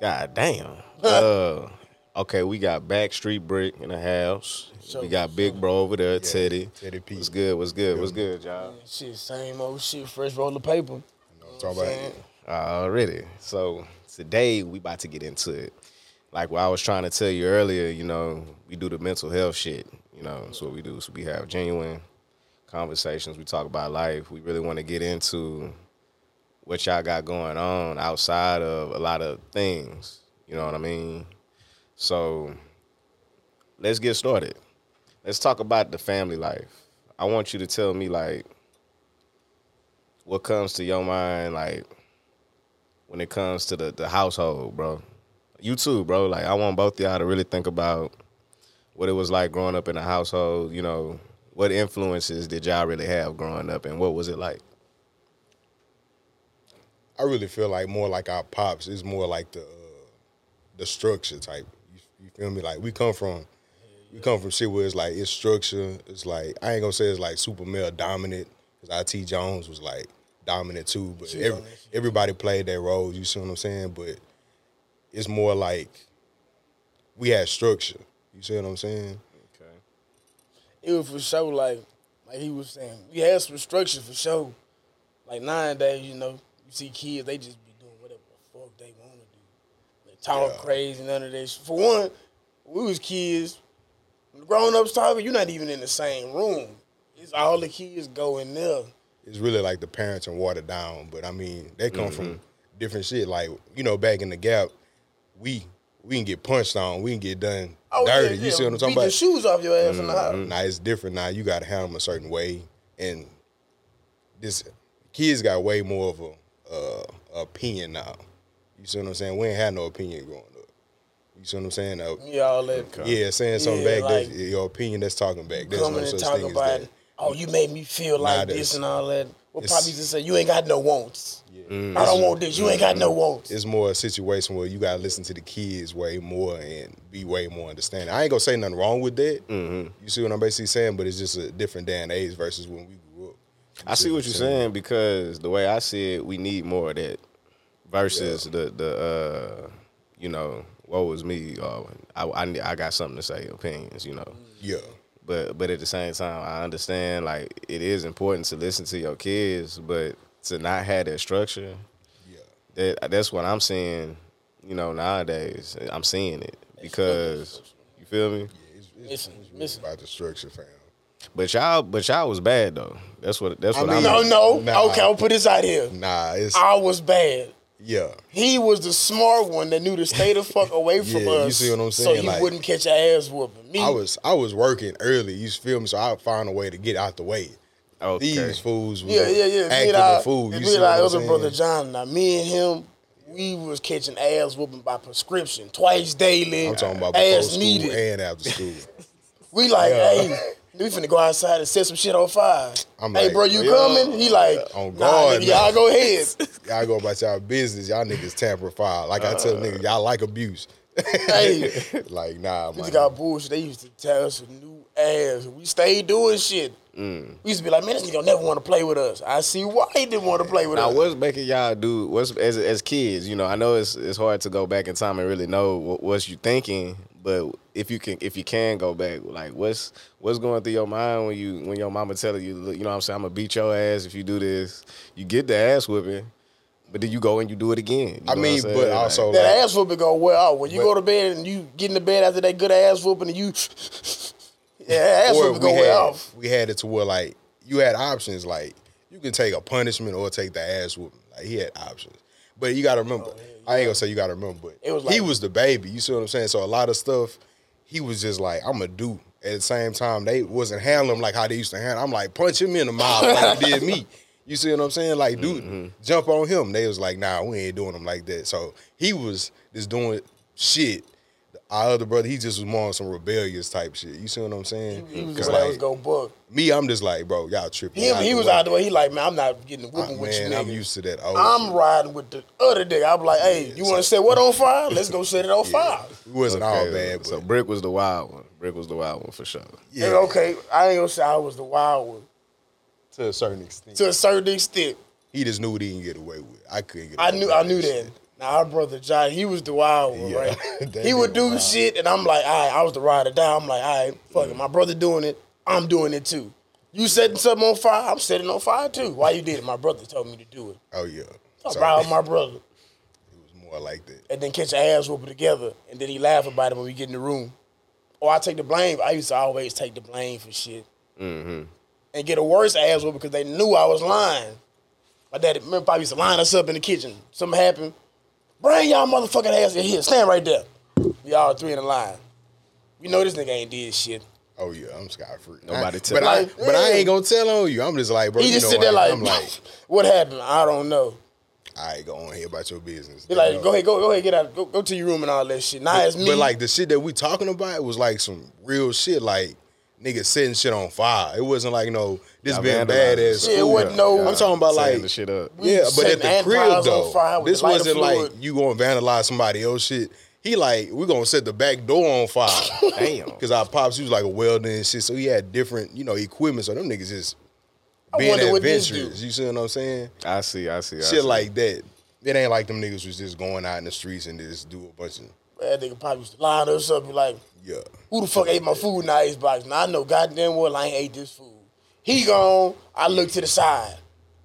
God damn. uh, okay, we got Baccstreet Bricc in the house. we got Big Bro over there, Teddy. Teddy P. What's good? What's good? What's good, y'all? Shit, same old shit, fresh roll of paper. Talk about saying? it. Already. So today we about to get into it. Like what I was trying to tell you earlier, you know, we do the mental health shit. You know, that's what we do. So we have genuine conversations. We talk about life. We really want to get into what y'all got going on outside of a lot of things. You know what I mean? So let's get started. Let's talk about the family life. I want you to tell me like what comes to your mind like when it comes to the, the household, bro. You too, bro. Like I want both y'all to really think about what it was like growing up in a household, you know, what influences did y'all really have growing up and what was it like? I really feel like more like our pops is more like the uh, the structure type. You, you feel me? Like we come from we come from shit where it's like it's structure. It's like I ain't gonna say it's like super male dominant because IT Jones was like dominant too, but every, everybody played their roles. You see what I'm saying? But it's more like we had structure. You see what I'm saying? Okay. It was for sure like like he was saying, we had some structure for sure. Like nine days, you know, you see kids, they just be doing whatever the fuck they want to do. They talk Yeah. crazy, none of this. For one, we was kids, when the grown ups talking, you're not even in the same room. It's all the kids going in there. it's really like the parents are watered down. But I mean, they come from Mm-hmm. different shit. Like you know, back in the gap, we we can get punched on, we can get done Oh, dirty. yeah, you see what I'm talking Beat the about? shoes off your ass in the Mm-hmm. house. Now it's different. Now you got to handle them a certain way, and this kids got way more of a uh, opinion now. You see what I'm saying? We ain't had no opinion growing up. You see what I'm saying? Uh, Yeah, all that. Yeah, saying something Yeah, back, like- that's, your opinion that's talking back. There's coming no and such thing about, as that. oh, you made me feel like Nah, this and all that. What it's- Poppy used to say, you ain't got no wants. Mm. I don't want this. You ain't got no wants. It's more a situation where you gotta listen to the kids way more and be way more understanding. I ain't gonna say nothing wrong with that. Mm-hmm. You see what I'm basically saying? But it's just a different day and age versus when we grew up. You I see what you're saying because the way I see it, we need more of that versus the the uh, you know, what was me or I, I I got something to say, opinions, you know. Yeah. But but at the same time, I understand like it is important to listen to your kids, but to not have that structure, Yeah. that that's what I'm seeing. You know, nowadays I'm seeing it because you feel me. It's, it's, Listen, it's really listen. about the structure, fam. But y'all, but y'all was bad though. That's what that's I what mean- I'm. No, no. Nah. Okay, I'll put this out here. Nah, it's I was bad. yeah. He was the smart one that knew to stay the fuck away from Yeah, us. you see what I'm saying? So saying? he Like- wouldn't catch your ass whooping. Me, I was I was working early. You feel me? So I found a way to get out the way. Okay. These fools, was yeah, yeah, yeah. Me acting and a our, fool. You me see and what our I'm other saying? brother John. Now, me and him, we was catching ass whooping by prescription twice daily. I'm talking about before ass school needed. and after school. We like, Yeah. hey, we finna go outside and set some shit on fire. I'm hey, like, bro, you yo, coming? He like, on nah, guard, nigga, y'all go ahead. y'all go about y'all business. Y'all niggas tamper file. Like I tell niggas, y'all like abuse. hey, like nah, we man. just got bullshit. They used to tell us some new ass. We stayed doing shit. Mm. We used to be like, man, this nigga never want to play with us. I see why he didn't want to play with Now, us. Now, what's making y'all do? What's as as kids? You know, I know it's it's hard to go back in time and really know what, what you thinking. But if you can, if you can go back, like what's what's going through your mind when you when your mama telling you, look, you know, what I'm saying, I'm gonna beat your ass if you do this. You get the ass whipping, but then you go and you do it again. You know I mean, but Like, also that like, ass whooping go well. When you But- go to bed and you get in the bed after that good ass whooping and you, yeah, ass whooping go we well we had it to where like you had options. Like you can take a punishment or take the ass whooping. Like he had options. But you gotta remember, oh, I ain't gonna say you gotta remember, but It was he was the baby. You see what I'm saying? So a lot of stuff, he was just like, I'm gonna do. At the same time, they wasn't handling him like how they used to handle. I'm like, punch him in the mouth like did me. You see what I'm saying? Like, dude, Mm-hmm. jump on him. They was like, nah, we ain't doing him like that. So he was just doing shit. Our other brother, he just was more on some rebellious type shit. You see what I'm saying? He was 'Cause, the one that like, was go buck. me, I'm just like, bro, y'all tripping. Him, he was way. out the way. He like, man, I'm not getting Ah, whooping with you man, I'm niggas. used to that. Old I'm shit. riding with the other nigga. I'm like, hey, you want to set what on fire? Let's go set it on fire. It wasn't all bad, but So Bricc was the wild one. Bricc was the wild one for sure. yeah, And okay, I ain't gonna say I was the wild one to a certain extent. to a certain extent. he just knew what he can get away with. I couldn't get. I away knew, with I knew that. Now our brother John, he was the wild one, Yeah, right? he would do wild. shit, and I'm like, all right, I was the ride or die. I'm like, all right, fuck it. My brother doing it, I'm doing it too. You setting something on fire, I'm setting on fire too. Why you did it? My brother told me to do it. Oh yeah. I ride with my brother, it was more like that. and then catch your ass whooping together, and then he laugh about it when we get in the room. Or I take the blame. I used to always take the blame for shit. Mm-hmm. And get a worse ass whooping because they knew I was lying. My daddy, remember, Pop used to line us up in the kitchen. Something happened. Bring y'all motherfucking ass in here. Stand right there. We all three in the line. We know this nigga ain't did shit. Oh yeah, I'm scot free. Nobody I, tell but I, Like, but I ain't gonna tell on you. I'm just like, bro. He you just know sit there what? like, I'm like, what happened? I don't know. I ain't go on here about your business. He like, uh, go ahead, go, go ahead, get out, go, go to your room and all that shit. Now it's me. But like the shit that we talking about was like some real shit, like niggas setting shit on fire. It wasn't like no this Y'all being vandalizing bad the ass. Yeah, it wasn't no- I'm talking about Tearing like the shit up. We yeah, but at the ant crib piles on though, this wasn't like you gonna vandalize somebody else shit. He like we gonna set the back door on fire. Damn. Because our pops, he was like a welder and shit, so he had different, you know, equipment. So them niggas just being wonder what this adventurous. You see what I'm saying? I see, I see. I Shit see. like that. It ain't like them niggas was just going out in the streets and just do a bunch of That nigga probably used to line us up and be like, yeah. who the fuck ate my food in the icebox? Now I know goddamn well I ain't ate this food. He gone. I look to the side.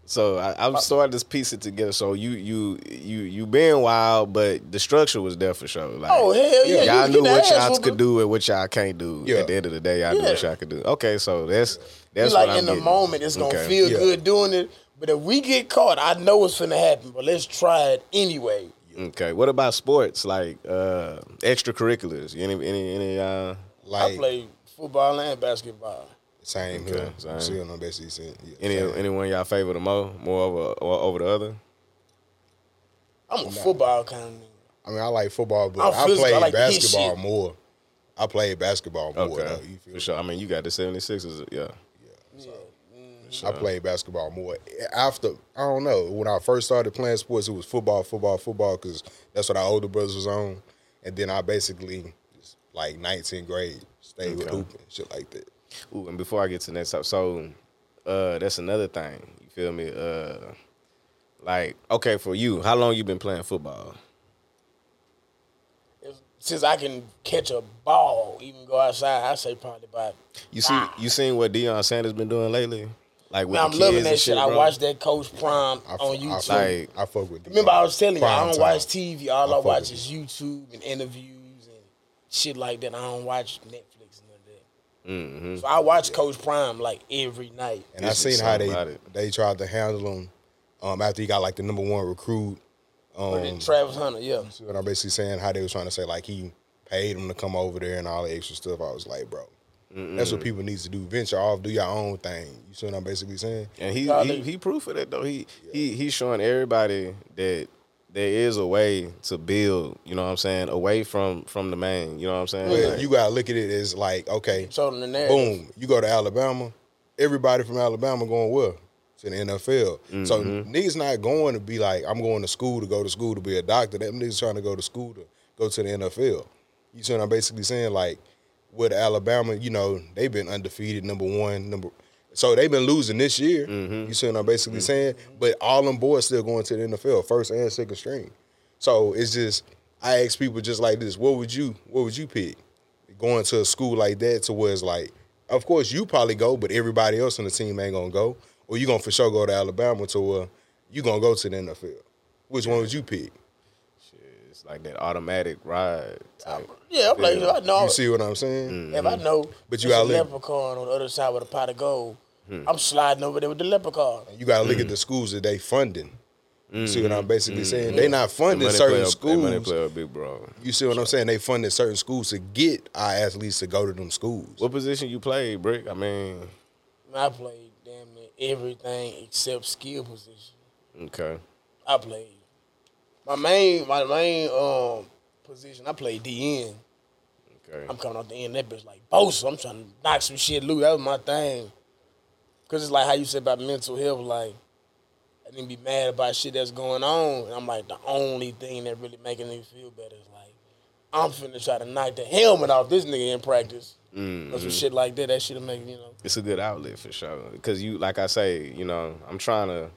So I, I'm starting to piece it together. So you you you you being wild, but the structure was there for sure. Like, Oh hell yeah! y'all knew get what y'all whooping. could do and what y'all can't do. Yeah. At the end of the day, y'all knew what Yeah. y'all could do. Okay, so that's that's like what I'm in the moment, it's gonna Okay. feel Yeah. good doing it. But if we get caught, I know it's gonna happen. But let's try it anyway. Okay, what about sports like uh extracurriculars? Any any any uh I play football and basketball. same Okay, here. same. See what I'm basically saying. Yeah, any same. anyone y'all favor the more more over over the other? I'm a football kind of nigga. I mean, I like football, but I'm I play like basketball more. I play basketball more. Okay, Though, you feel for sure. I mean, you got the 76ers, yeah, yeah. I played basketball more. After I don't know when I first started playing sports, it was football, football, football because that's what our older brothers was on, and then I basically like 19th grade stayed with Okay. hooping shit like that. Ooh, and before I get to the next up, so uh that's another thing. You feel me? Uh like, okay, for you, how long you been playing football? Since I can catch a ball, even go outside, I say probably about. You see you seen what Deion Sanders been doing lately? Like with Man, I'm the loving that and shit. I bro? watched that Coach Prime I, on I, YouTube. Like- I fuck with. Remember, I was telling you, I don't time. watch TV. All I I, watch is YouTube and interviews and shit like that. I don't watch Netflix and none that. Mm-hmm. So I watch Coach Prime like every night. And I seen how they they tried to handle him um, after he got like the number one recruit. But Um, then Travis Hunter, yeah. see what I'm basically saying? How they was trying to say like he paid him to come over there and all the extra stuff. I was like, bro, that's what people needs to do. Venture off, do your own thing. You see what I'm basically saying? And he, he he proof of that though. He he he's showing everybody that there is a way to build, you know what I'm saying, away from from the main. You know what I'm saying? But Like, you gotta look at it as like, okay, Showed them the narrative. boom, you go to Alabama, everybody from Alabama going well To the NFL. So mm-hmm. niggas not going to be like, I'm going to school to go to school to be a doctor. Them niggas trying to go to school to go to the NFL. You see what I'm basically saying? Like with Alabama, you know, they've been undefeated, number one, number so they've been losing this year. Mm-hmm. You see what I'm basically mm-hmm. saying? But all them boys still going to the NFL, first and second string. So it's just I ask people just like this, what would you what would you pick? Going to a school like that to where it's like, of course you probably go, but everybody else on the team ain't gonna go. Or you gonna for sure go to Alabama to where you gonna go to the NFL. Which one would you pick? It's like that automatic ride. Type. Yeah, I'm like, if I know, You see what I'm saying? if I mm-hmm. know But you gotta a leprechaun on the other side with a pot of gold, hmm. I'm sliding over there with the leprechaun. You gotta look at the mm. schools that they funding. You see what I'm mm-hmm. basically mm-hmm. saying? They not The funding money certain player, the money schools. player, big bro. You see what I'm saying? They funding certain schools to get our athletes to go to them schools. What position you play, Bricc? I mean, I played damn near everything except skill position. okay. I played. My main, my main um position, I play DN. Okay. I'm coming off the end. That bitch like Bosa. I'm trying to knock some shit loose. That was my thing. Cause it's like how you said about mental health. Like I didn't be mad about shit that's going on. And I'm like the only thing that really making me feel better is like I'm finna try to knock the helmet off this nigga in practice. Or some shit like that. That shit'll make you know. It's a good outlet for sure. Because you, like I say, you know, I'm trying to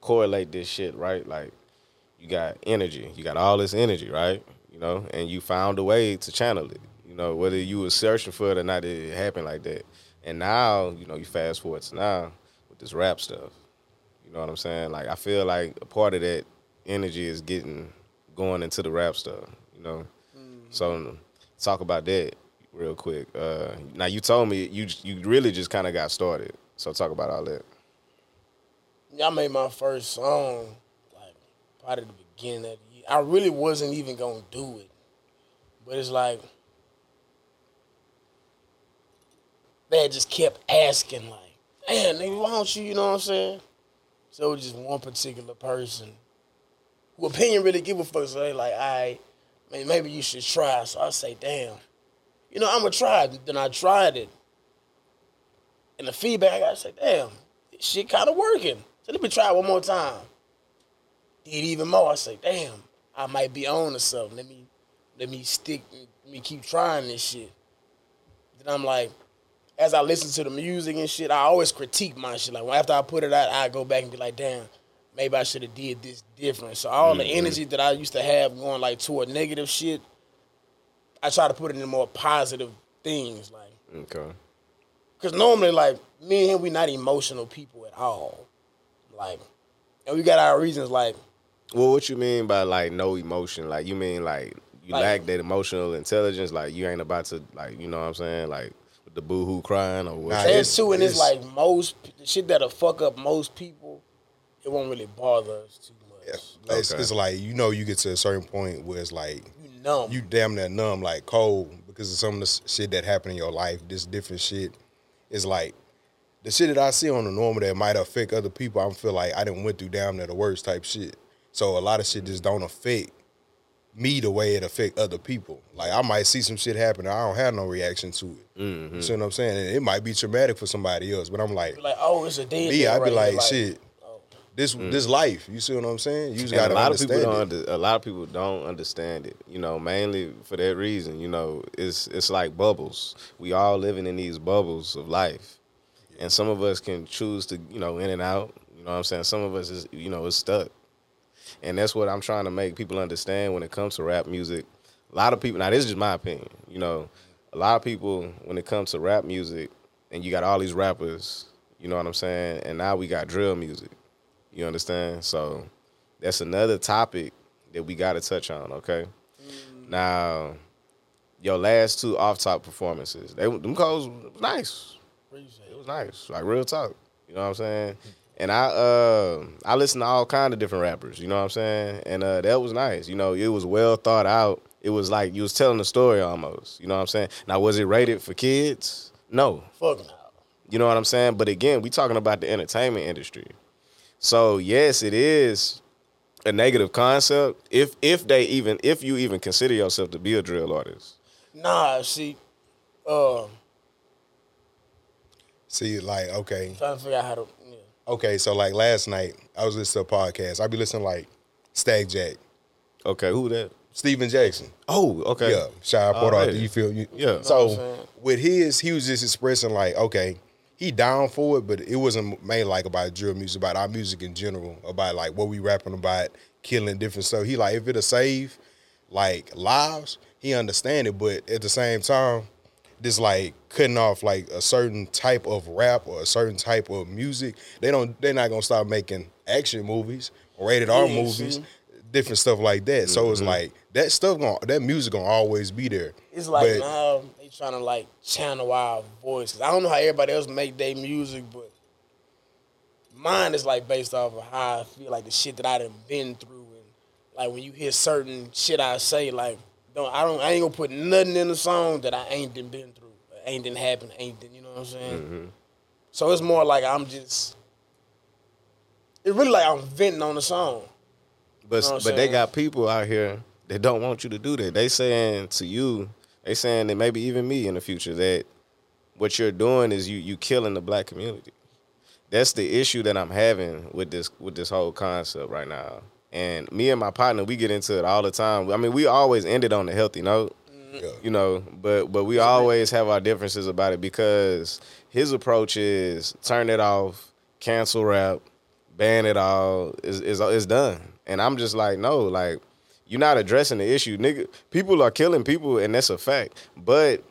correlate this shit, right? Like, you got energy. You got all this energy, right? You know, and you found a way to channel it. You know, whether you were searching for it or not, it happened like that. And now, you know, you fast forward to now with this rap stuff. You know what I'm saying? Like I feel like a part of that energy is getting going into the rap stuff. You know, so talk about that real quick. Uh, now you told me you you really just kind of got started. So talk about all that. Yeah, I made my first song like probably the beginning of the year. I really wasn't even gonna do it, but it's like they just kept asking, like, "Man, why don't you?" You know what I'm saying? So it was just one particular person who opinion really give a fuck. So they like, "All right, man, maybe you should try." So I say, "Damn, you know, I'm gonna try." it." Then I tried it, and the feedback I I say, "Damn, shit kind of working." So let me try one more time. Did even more. I say, "Damn, I might be on to something. Let me, let me stick. Let me keep trying this shit." Then I'm like, as I listen to the music and shit, I always critique my shit. Like after I put it out, I go back and be like, damn, maybe I should have did this different. So all the mm-hmm. energy that I used to have going like toward negative shit, I try to put it in more positive things. Like, Okay. cause normally like me and him, we not emotional people at all. Like, and we got our reasons. Like, Well, what you mean by like no emotion? Like you mean like you Like- lack that emotional intelligence? Like you ain't about to like you know what I'm saying? Like with the boo hoo crying or what? Nah, that it's- too, and it's, it's- like most the shit that'll fuck up most people. It won't really bother us too much. Yeah. It's, Okay. it's like you know you get to a certain point where it's like You numb. you damn that numb, like cold, because of some of the shit that happened in your life. This different shit is like the shit that I see on the normal that might affect other people. I feel like I didn't went through damn near the worst type shit. So a lot of shit just don't affect me the way it affect other people. Like I might see some shit happen, and I don't have no reaction to it. Mm-hmm. You see what I'm saying? And it might be traumatic for somebody else, but I'm like, like, oh, it's a dead. me, nigga I'd be right like, shit. oh. This mm. this life, you see what I'm saying? You just gotta a lot of understand people it. don't. Under, a lot of people don't understand it. You know, mainly for that reason. You know, it's it's like bubbles. We all living in these bubbles of life, and some of us can choose to you know in and out. You know what I'm saying? Some of us is you know is stuck, and that's what I'm trying to make people understand when it comes to rap music. A lot of people. Now this is just my opinion. You know, a lot of people when it comes to rap music, and you got all these rappers. You know what I'm saying? And now we got drill music. You understand? So that's another topic that we got to touch on. Okay. Mm. Now, your last two off top performances, they them calls was nice. It was nice, like real talk. You know what I'm saying? And I uh I listen to all kind of different rappers. You know what I'm saying? And uh, that was nice. You know, it was well thought out. It was like you was telling a story almost. You know what I'm saying? Now, was it rated for kids? No. Fuck no. You know what I'm saying? But again, we talking about the entertainment industry. So yes, it is a negative concept if if they even if you even consider yourself to be a drill artist. Nah, see, uh, See, like, okay, trying to figure out how to. Okay, so like last night, I was listening to a podcast. I be listening to, like Stag Jack, Okay, who that? Steven Jackson. Oh, okay. Yeah, shout out Port Arthur. You feel you? Yeah. Know what I'm So with his, he was just expressing like, okay, he down for it, but it wasn't made like about drill music, about our music in general, about like what we rapping about, killing different stuff. He like if it'll save like lives, he understand it, but at the same time, this like cutting off like a certain type of rap or a certain type of music, they don't they're not gonna start making action movies or rated R Yeah, movies, different stuff like that. So it's mm-hmm. like that stuff going that music gonna always be there. It's like But- now they trying to like channel our voices. I don't know how everybody else make their music, but mine is like based off of how I feel like the shit that I done been through, and like when you hear certain shit I say, like don't I don't I ain't gonna put nothing in the song that I ain't been through, ain't done happen, ain't done, you know what I'm saying? Mm-hmm. So it's more like I'm just. It's really like I'm venting on the song. But know what I'm but they got people out here that don't want you to do that. They saying to you, they saying that maybe even me in the future that what you're doing is you you killing the black community. That's the issue that I'm having with this with this whole concept right now. And me and my partner, we get into it all the time. I mean, we always ended on a healthy note, Yeah. you know, but but we always have our differences about it because his approach is turn it off, cancel rap, ban it all. Is is is done. And I'm just like, no, like you're not addressing the issue, nigga. People are killing people, and that's a fact. But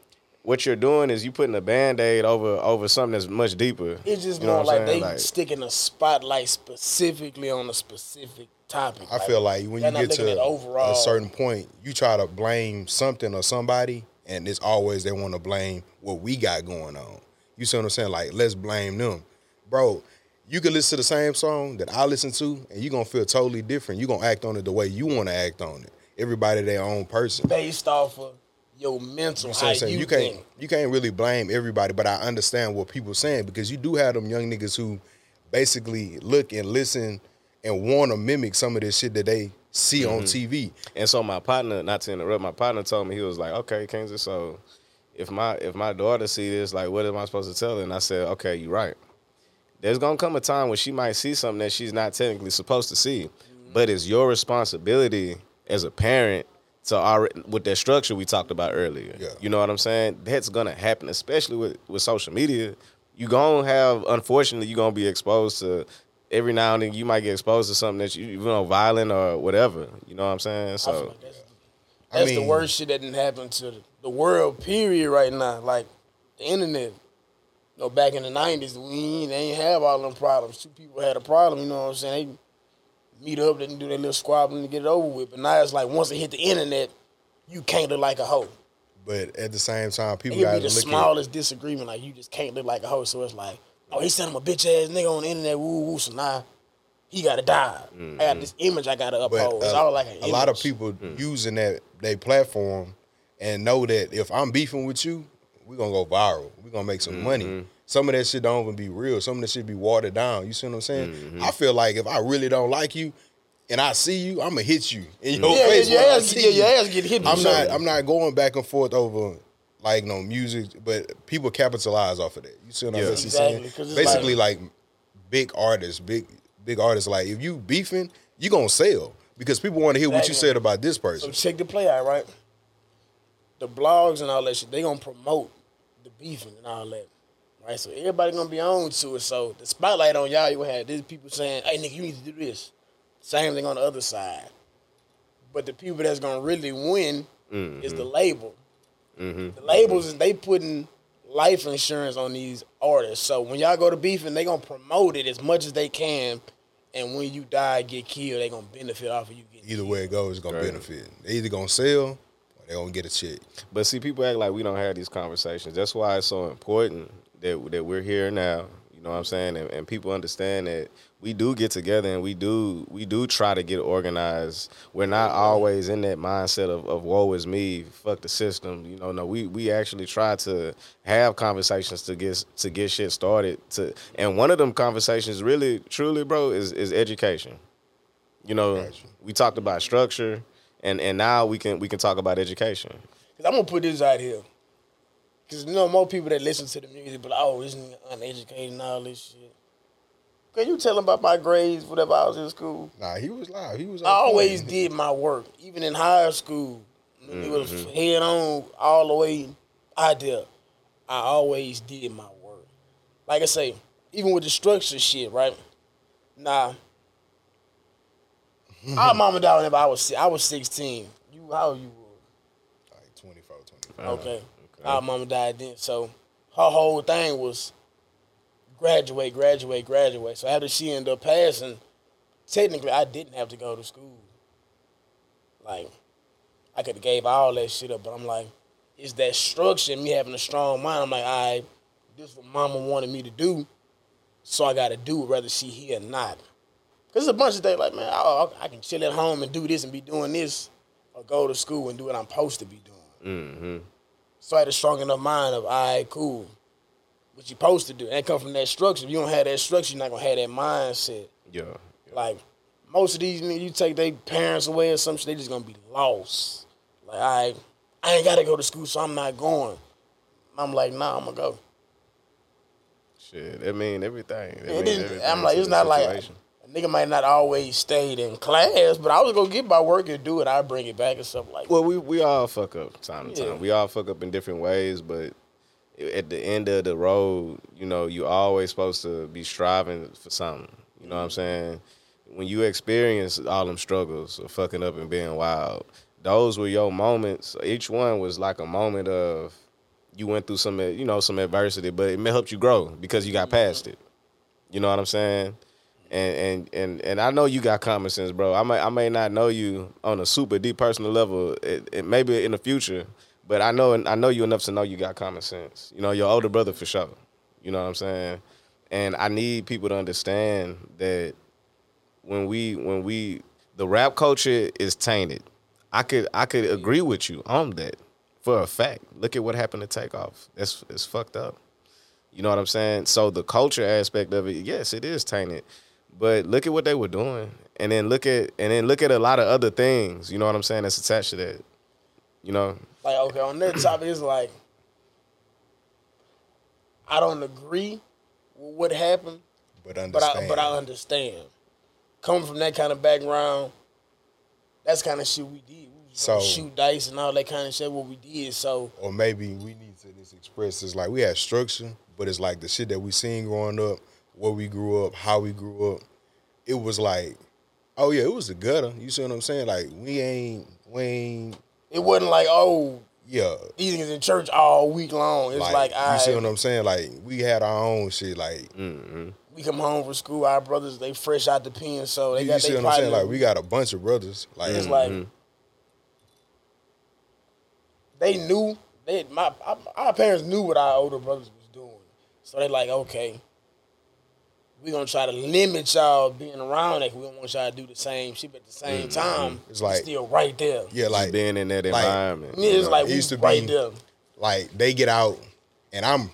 what you're doing is you putting a band-aid over over something that's much deeper. It's just You know more like saying? they sticking a spotlight specifically on a specific topic. I feel like when you get to overall, a certain point, you try to blame something or somebody, and it's always they want to blame what we got going on. You see what I'm saying? Like, let's blame them, bro. You can listen to the same song that I listen to, and you're gonna feel totally different. You're gonna act on it the way you want to act on it. Everybody their own person. based off of your mental, You see how what I'm saying? you, You can't think. you can't really blame everybody, but I understand what people saying because you do have them young niggas who basically look and listen and want to mimic some of this shit that they see on mm-hmm. TV. And so my partner, not to interrupt, my partner told me he was like, "Okay, Kansas, so if my if my daughter see this, like, what am I supposed to tell her?" And I said, "Okay, you're right. There's gonna come a time when she might see something that she's not technically supposed to see, but it's your responsibility as a parent to already with that structure we talked about earlier. Yeah. You know what I'm saying? That's gonna happen, especially with with social media. You gonna have, unfortunately, you're gonna be exposed to. Every now and then, you might get exposed to something that you, you know, violent or whatever. You know what I'm saying? So, like that's, I that's the worst shit that didn't happen to the, the world. Period. Right now, like the internet. You know, back in the nineties, we ain't, they ain't have all them problems. Two people had a problem. You know what I'm saying? They meet up, they can do their little squabbling to get it over with. But now it's like once it hit the internet, you can't look like a hoe. But at the same time, It people could got be to the look smallest disagreement. Like you just can't look like a hoe. So it's like, oh, he sent him a bitch ass nigga on the internet. Woo woo. So now he gotta die. I got mm-hmm. this image I gotta at. But uphold. it's uh, all like an a lot of image. people mm. using that they platform and know that if I'm beefing with you, we're gonna go viral. We're gonna make some money. Mm-hmm. Some of that shit don't even be real. Some of that shit be watered down. You see what I'm saying? Mm-hmm. I feel like if I really don't like you and I see you, I'm gonna hit you in your Yeah, face. your when I ass, see yeah, you. your ass get hit. I'm not. something. I'm not going back and forth over like no music, but people capitalize off of that. You see what I'm Yeah. basically Exactly, 'cause saying? Basically, like, big artists, big big artists. Like if you beefing, you gonna sell because people want to hear what you said about this person. So check the play out, right? The blogs and all that shit, they gonna promote the beefing and all that. Right? So everybody gonna be on to it. So the spotlight on y'all, you gonna have these people saying, Hey nigga, you need to do this. Same thing on the other side. But the people that's gonna really win is the mm-hmm. label. Mm-hmm. The labels is they putting life insurance on these artists. So when y'all go to beefing, they gonna promote it as much as they can. And when you die, get killed, they gonna benefit off of you getting Either way it goes, it's gonna Right. benefit. They either gonna sell or they gonna get a check. But see, people act like we don't have these conversations. That's why it's so important that that we're here now. You know what I'm saying? And, and people understand that we do get together and we do we do try to get organized. We're not always in that mindset of, of woe is me, fuck the system. You know, no, we we actually try to have conversations to get to get shit started. To and one of them conversations, really, truly, bro, is is education. You know, Gotcha. we talked about structure, and and now we can we can talk about education. Cause I'm gonna put this out here. Cause you know more people that listen to the music, but oh, this nigga uneducated and all this shit. Can you tell him about my grades, whatever I was in school? Nah, he was live. He was. I always point. did my work, even in high school. It was Mm-hmm. head on all the way out there. I always did my work. Like I say, even with the structure shit, right? Nah. Our mama died whenever I was si- I was sixteen. You how old you were? like 24, 25. Okay. Our mama died then. So her whole thing was graduate, graduate, graduate. So after she ended up passing, technically I didn't have to go to school. Like, I could have gave all that shit up, but I'm like, it's that structure and me having a strong mind. I'm like, all right, this is what mama wanted me to do, so I gotta do it whether she here or not. Cause there's a bunch of things like, man, I, I can chill at home and do this and be doing this, or go to school and do what I'm supposed to be doing. Mm-hmm. So I had a strong enough mind of, all right, cool. What you supposed to do. And that come from that structure. If you don't have that structure, you're not gonna have that mindset. Yeah. Like most of these men, you take their parents away or something, they just gonna be lost. Like, right, I ain't gotta go to school, so I'm not going. I'm like, nah, I'm gonna go. Shit, I mean everything. That mean everything I'm like, it's not like a nigga might not always stayed in class, but I was gonna get my work and do it. I bring it back and stuff like Well, we we all fuck up time to Yeah. time. We all fuck up in different ways, but at the end of the road, you know, you always supposed to be striving for something. You know what I'm saying? When you experience all them struggles of fucking up and being wild, those were your moments. Each one was like a moment of you went through some, you know, some adversity, but it may help you grow because you got mm-hmm. past it. You know what I'm saying? And and and and I know you got common sense, bro. I may I may not know you on a super deep personal level, it, it maybe in the future, but I know I know you enough to know you got common sense. You know, your older brother for sure. You know what I'm saying? And I need people to understand that when we when we the rap culture is tainted. I could I could agree with you on that for a fact. Look at what happened to Takeoff. That's it's fucked up. You know what I'm saying? So the culture aspect of it, yes, it is tainted. But look at what they were doing. And then look at and then look at a lot of other things, you know what I'm saying, that's attached to that. You know? Like okay, on that topic, it's like I don't agree with what happened, But but. I but I understand. Coming from that kind of background, that's kind of shit we did. We So- shoot dice and all that kind of shit. What we did, so or maybe we need to just express this like we had structure, but it's like the shit that we seen growing up, where we grew up, how we grew up. It was like, oh yeah, it was a gutter. You see what I'm saying? Like we ain't, we ain't, it wasn't like oh yeah. these niggas in church all week long. It's like, you I see what I'm saying? Like we had our own shit. Like mm-hmm. we come home from school, our brothers they fresh out the pen, so they you, got you see what I'm saying? Like we got a bunch of brothers. Like It's like mm-hmm. they knew they my our- our parents knew what our older brothers was doing, so they like okay, we gonna try to limit y'all being around it. We don't want y'all to do the same shit, but at the same mm-hmm. time, It's like- still right there. yeah, Just like being in that like- environment. Yeah, it's know, like it used to right be- there. like they get out and I'm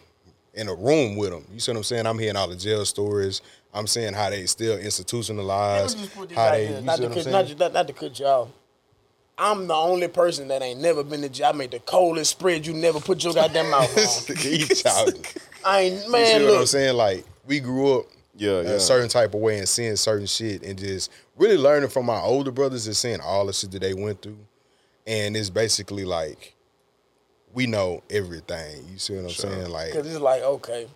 in a room with them. You see what I'm saying? I'm hearing all the jail stories. I'm seeing how they still institutionalized. Let me just put this How they, you not, see to what I'm cut, not, saying? not, not to cut you off. I'm the only person that ain't never been to jail. I made the coldest spread you never put your goddamn mouth on. Each out. You I ain't see man. what I'm saying? Like we grew up Yeah, yeah. a certain type of way and seeing certain shit and just really learning from my older brothers and seeing all the shit that they went through. And it's basically like we know everything. You see what I'm saying? Like Cause it's like, okay,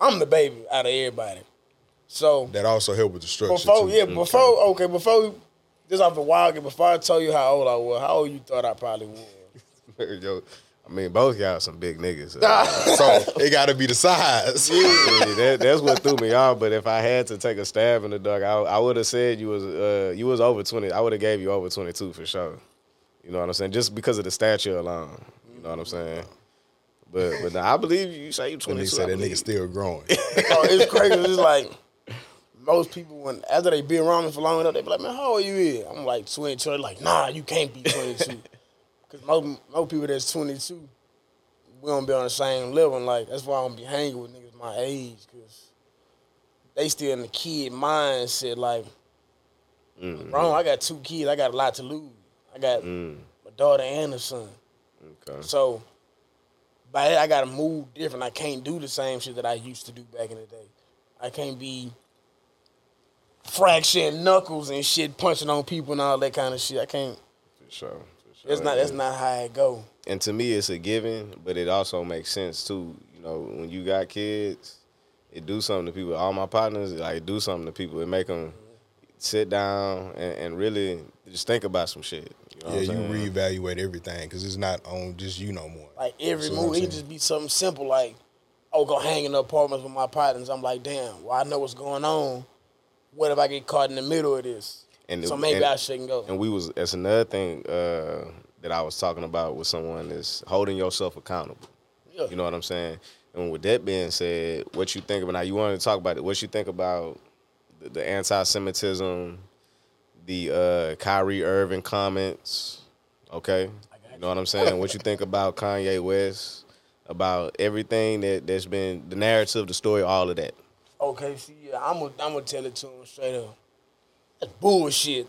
I'm the baby out of everybody. So that also helped with the structure. before, too. yeah, before, okay, before this off the wild, game. before I tell you how old I was, how old you thought I probably was? Yo, I mean, both y'all some big niggas. So it gotta be the size. Yeah, that, that's what threw me off. But if I had to take a stab in the dark, I, I would have said you was uh, you was over twenty. I would have gave you over twenty two for sure. You know what I'm saying? Just because of the stature alone. You know what I'm saying? But but nah, I believe you. You say you And twenty they two. said that nigga still growing. Oh, it's crazy. It's like most people when after they be around me for long enough, they be like, "Man, how old you is?" I'm like 22. They're like, "Nah, you can't be 22." Because most most people that's 22, we don't be on the same level. And like that's why I don't be hanging with niggas my age because they still in the kid mindset. Like, mm-hmm. bro, I got two kids. I got a lot to lose. I got mm. my daughter and a son. Okay. So by that, I gotta move different. I can't do the same shit that I used to do back in the day. I can't be fracturing knuckles and shit, punching on people and all that kind of shit. I can't. For sure. For sure. That's not. That's not how it go. and to me it's a given, but it also makes sense too. You know, when you got kids, it do something to people. All my partners like it do something to people. It make them sit down and, and really just think about some shit. You know yeah, you reevaluate everything because it's not on just you no more. Like every That's what I'm move, it just be something simple like, oh, go hang in the apartments with my partners. I'm like, damn. Well, I know what's going on. What if I get caught in the middle of this? And so it- maybe and- I shouldn't go. And we was that's another thing uh, that I was talking about with someone is holding yourself accountable. Yeah. You know what I'm saying? And with that being said, what you think about now? You wanted to talk about it. What you think about the, the anti-Semitism, the uh, Kyrie Irving comments? Okay, you know what I'm saying. what you think about Kanye West? About everything that that's been the narrative, the story, all of that. Okay, see, yeah, I'm gonna I'm gonna tell it to him straight up. That's bullshit.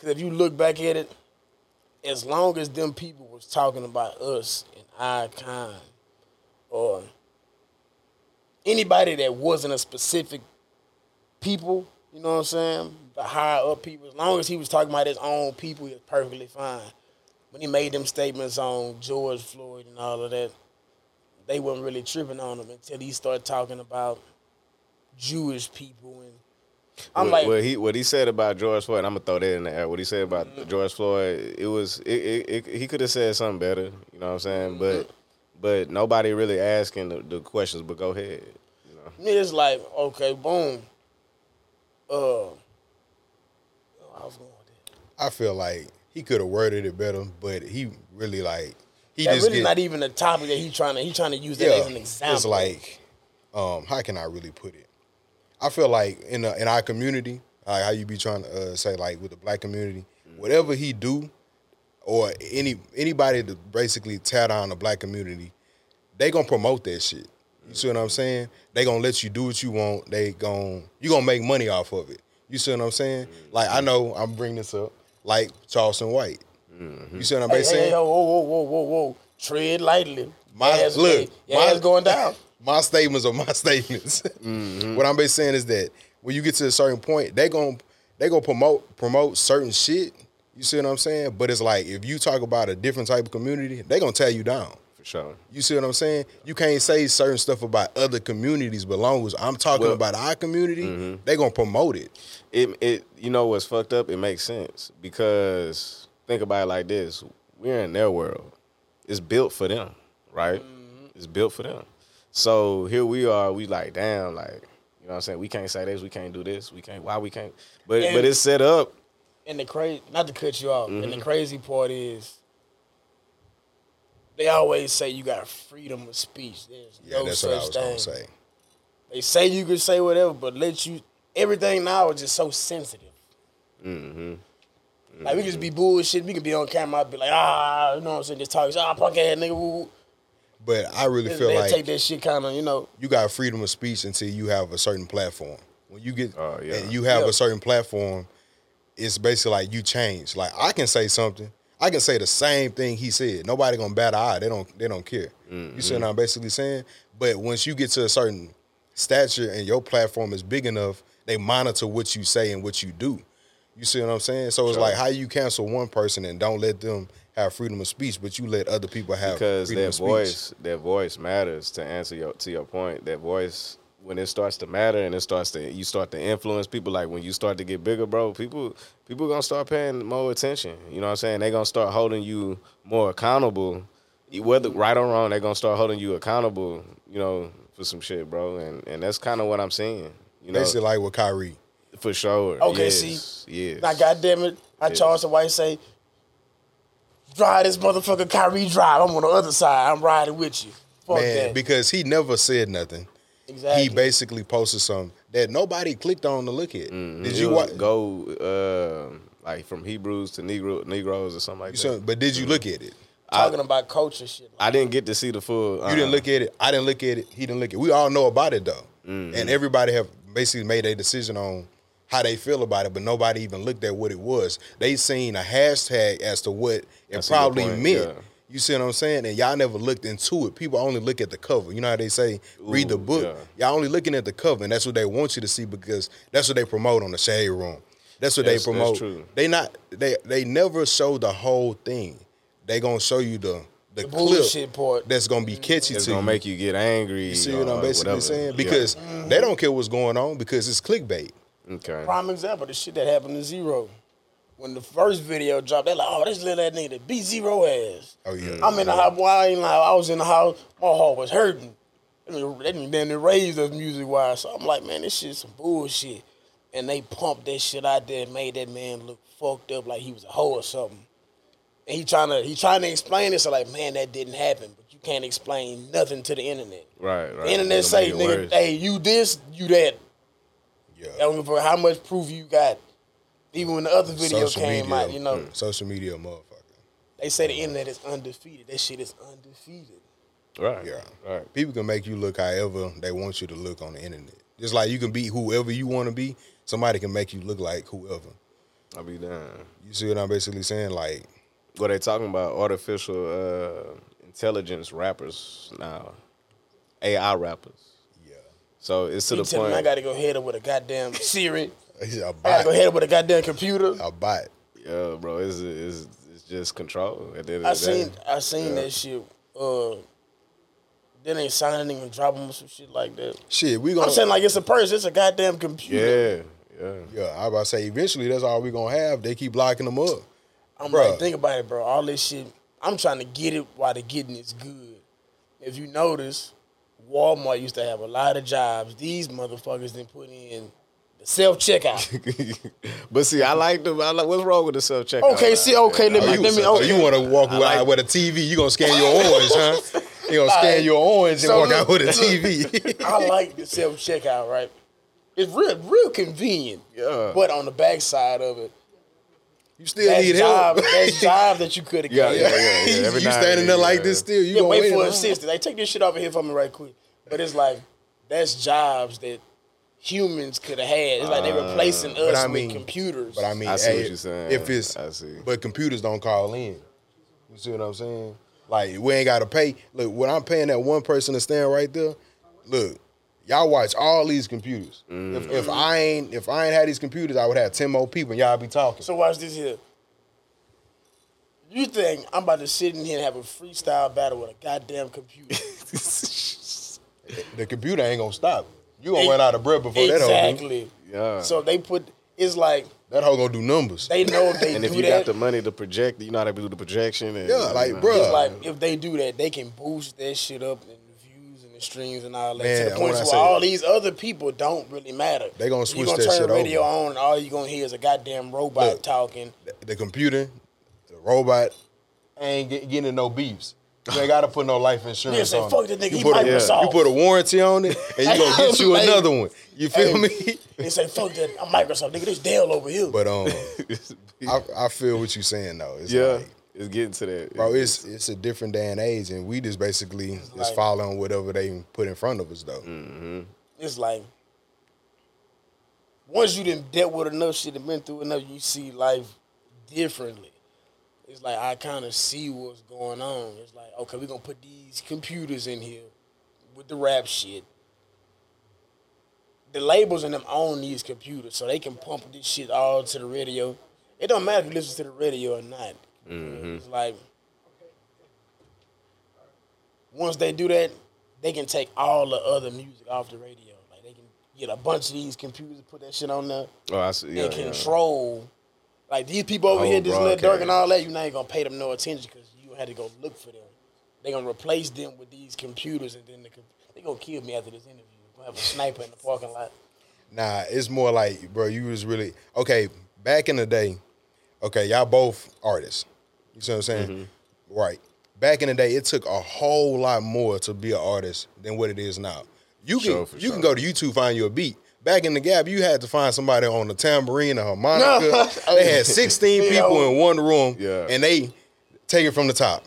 Cause if you look back at it, as long as them people was talking about us and our kind, or anybody that wasn't a specific people, you know what I'm saying, the higher up people, as long as he was talking about his own people, he was perfectly fine. When he made them statements on George Floyd and all of that, they weren't really tripping on him until he started talking about Jewish people and I'm what, like, what he what he said about George Floyd. I'm gonna throw that in the air. What he said about Mm-hmm. George Floyd, it was it, it, it, he could have said something better. You know what I'm saying? But Mm-hmm. but nobody really asking the, the questions. But go ahead. You know. it's like, okay, boom. Uh, I was going with that. I feel like he could have worded it better, but he really like he That's just really get, not even a topic that he trying to he trying to use that yeah. as an example. It's like, um, how can I really put it? I feel like in a, in our community, like how you be trying to uh, say like with the black community, whatever he do, or any anybody to basically tear down the black community, they gonna promote that shit. You see what I'm saying? They gonna let you do what you want. They gonna you gonna make money off of it. You see what I'm saying? Like I know I'm bringing this up, like Charleston White. You see what I'm hey, saying? hey, whoa, whoa, whoa, whoa, whoa, tread lightly. My ass- look, my, ass going down. My statements are my statements. What I'm basically saying is that when you get to a certain point, they gon' they gonna promote promote certain shit. You see what I'm saying? But it's like if you talk about a different type of community, they gonna tear you down. For sure. You see what I'm saying? You can't say certain stuff about other communities, but long as I'm talking Well- about our community, they gonna promote it. It it you know what's fucked up? It makes sense because think about it like this: we're in their world. It's built for them, right? Mm-hmm. It's built for them. So here we are. We like, damn, like you know what I'm saying? We can't say this. We can't do this. We can't. Why we can't? But And- but it's set up. And the crazy, not to cut you off, and Mm-hmm. the crazy part is, they always say you got freedom of speech. There's Yeah, no that's such what I was thing. gonna say. They say you can say whatever, but let you. Everything now is just so sensitive. Mm-hmm. Like we can just be bullshit. We can be on camera. I'd be like, ah, you know what I'm saying? Just talking, ah, punk ass nigga. Woo. But I really They feel like take that shit kind of, you know. you got freedom of speech until you have a certain platform. When you get Oh, yeah. and you have Yeah. a certain platform, it's basically like you change. Like I can say something, I can say the same thing he said. Nobody gonna bat an eye. They don't. They don't care. You see mm-hmm. what I'm basically saying? But once you get to a certain stature and your platform is big enough, they monitor what you say and what you do. You see what I'm saying? So it's Sure. like how you cancel one person and don't let them have freedom of speech, but you let other people have because freedom their of speech. voice their voice matters to answer your to your point that voice when it starts to matter and it starts to you start to influence people like when you start to get bigger bro people people gonna start paying more attention you know what i'm saying they gonna start holding you more accountable whether right or wrong they gonna start holding you accountable you know for some shit bro and and that's kind of what i'm seeing you know Basically, like with Kyrie. for sure Okay, yes, see? yes. Now, goddamn it, I Yes. Charles White say, drive this motherfucker Kyrie drive. I'm on the other side. I'm riding with you. Fuck Man, that. because he never said nothing. exactly. He basically posted something that nobody clicked on to look at. Mhm. Did It you was watch? go um like from hebrews to negro negroes or something like You that saw, but did you look at it? Talking about culture shit. I didn't get to see the full. uh You didn't look at it. I didn't look at it. He didn't look at it. We all know about it though, Mm-hmm. and everybody have basically made a decision on how they feel about it, but nobody even looked at what it was. They seen a hashtag as to what it That's a probably meant. yeah. You see what I'm saying? And y'all never looked into it. People only look at the cover. You know how they say, read the Ooh, book. yeah. Y'all only looking at the cover, and that's what they want you to see because that's what they promote on the shade room. That's what That's- they that's promote. true. They not they they never show the whole thing. They gonna show you the the, The clip bullshit part. that's gonna be mm-hmm. catchy It's to gonna you. make you get angry. You see what I'm basically whatever. saying? Yeah. Because they don't care what's going on because it's clickbait. Okay, Prime example, the shit that happened to Z-Ro. When the first video dropped, they're like, oh, this little that nigga beat Z-Ro ass. Oh yeah. I'm in the house. Well, I ain't like, I was in the house. My heart was hurting. They done- they raised us music wise. So I'm like, man, this shit's some bullshit. And they pumped that shit out there and made that man look fucked up like he was a hoe or something. And he trying to he trying to explain this. So like, man, that didn't happen. But you can't explain nothing to the internet. right, right. The internet say, nigga, hey, you this, you that. I yeah. don't give a how much proof you got. Even when the other video Social came media, out, you know, mm, social media, motherfucker. they say the internet is undefeated. That shit is undefeated. right, Yeah. right. People can make you look however they want you to look on the internet. Just like you can be whoever you want to be, somebody can make you look like whoever. I'll be down. You see what I'm basically saying? Like, What they talking about? Artificial uh, intelligence rappers now, AI rappers. Yeah, So it's to You the tell me I gotta go head up with a goddamn Siri. It's a I gotta go bot. head up with a goddamn computer. A bot. Yeah, bro, it's, it's it's just control. At the end I of the day. seen I seen that shit. Uh, then they signing and dropping or some shit like that. Shit, we gonna I'm saying like it's a person, it's a goddamn computer. Yeah, Yeah. Yeah, I about to say eventually that's all we gonna have. They keep locking them up. I'm Bruh. like, think about it, bro. All this shit, I'm trying to get it while the getting is good. If you notice, Walmart used to have a lot of jobs. These motherfuckers didn't put in the self checkout. but see, I like the. I like, what's wrong with the self checkout? Okay, see, okay, let me, you, let me, so okay. you want to walk out like- with a TV? You gonna scan your orange, huh? You gonna scan your orange and So walk out with a TV? I like the self checkout, right? It's real, real convenient. Yeah. But on the backside of it, you still that's need job, help. that's job that you could have Yeah, got. yeah, yeah, yeah. Every you now standing there then, like yeah. this still. You Yeah, wait wait for around. assistance. They take this shit over here for me right quick. But it's like that's jobs that humans could have had. It's like they're replacing us Uh, I mean- with computers. But I mean, I see hey, what you're saying. if it's I see. but computers don't call in. You see what I'm saying? Like we ain't got to pay. Look, when I'm paying that one person to stand right there, look, y'all watch all these computers. Mm. If, if I ain't if I ain't had these computers, I would have ten more people. and Y'all be talking. so watch this here. You think I'm about to sit in here and have a freestyle battle with a goddamn computer? the computer ain't gonna stop. You gonna Ex- run out of breath before that do. exactly. Yeah. So they put it's like That hoe gonna do numbers. they know if they do that. and do if you that. got the money to project, you know how to do the projection. And, Yeah, like, you know. bruh. it's like if they do that, they can boost that shit up and the views and the streams and all that Man, to the point where all these other people don't really matter. They gonna you switch gonna that turn shit the radio over. on and all you gonna hear is a goddamn robot Look. talking. the computer, the robot, ain't get, getting no beefs. You ain't gotta put no life insurance Yeah, say, on fuck it. that nigga, You put, a, Microsoft. you put a warranty on it, and you gonna get you Hey, another one. You feel hey. me? They say fuck that. I'm Microsoft nigga. This Dell over here. But um, I, I feel what you're saying though. It's yeah, like, it's getting to that. bro, it's it's a different day and age, and we just basically just like- following whatever they put in front of us though. Mm-hmm. it's like once you done dealt with enough shit and been through enough, you see life differently. It's like I kind of see what's going on. It's like okay, we're gonna put these computers in here with the rap shit. The labels and them own these computers, so they can pump this shit all to the radio. It don't matter if you listen to the radio or not. Mm-hmm. It's like once they do that, they can take all the other music off the radio. Like they can get a bunch of these computers, and put that shit on there, Oh, I see. Yeah, and yeah. control. Like these people over Whole here, this little broadcast. dark and all that, you not even gonna pay them no attention because you had to go look for them. They gonna replace them with these computers, and then the, com- they gonna kill me after this interview. Gonna have a sniper in the parking lot. Nah, it's more like, bro, you was really okay. Back in the day, okay, y'all both artists. You see what I'm saying? Mm-hmm. Right. Back in the day, it took a whole lot more to be an artist than what it is now. You can Sure, for you can go to YouTube find you a beat. Back in the gap, you had to find somebody on the tambourine, a harmonica. they had 16 people know. in one room, Yeah. and they take it from the top.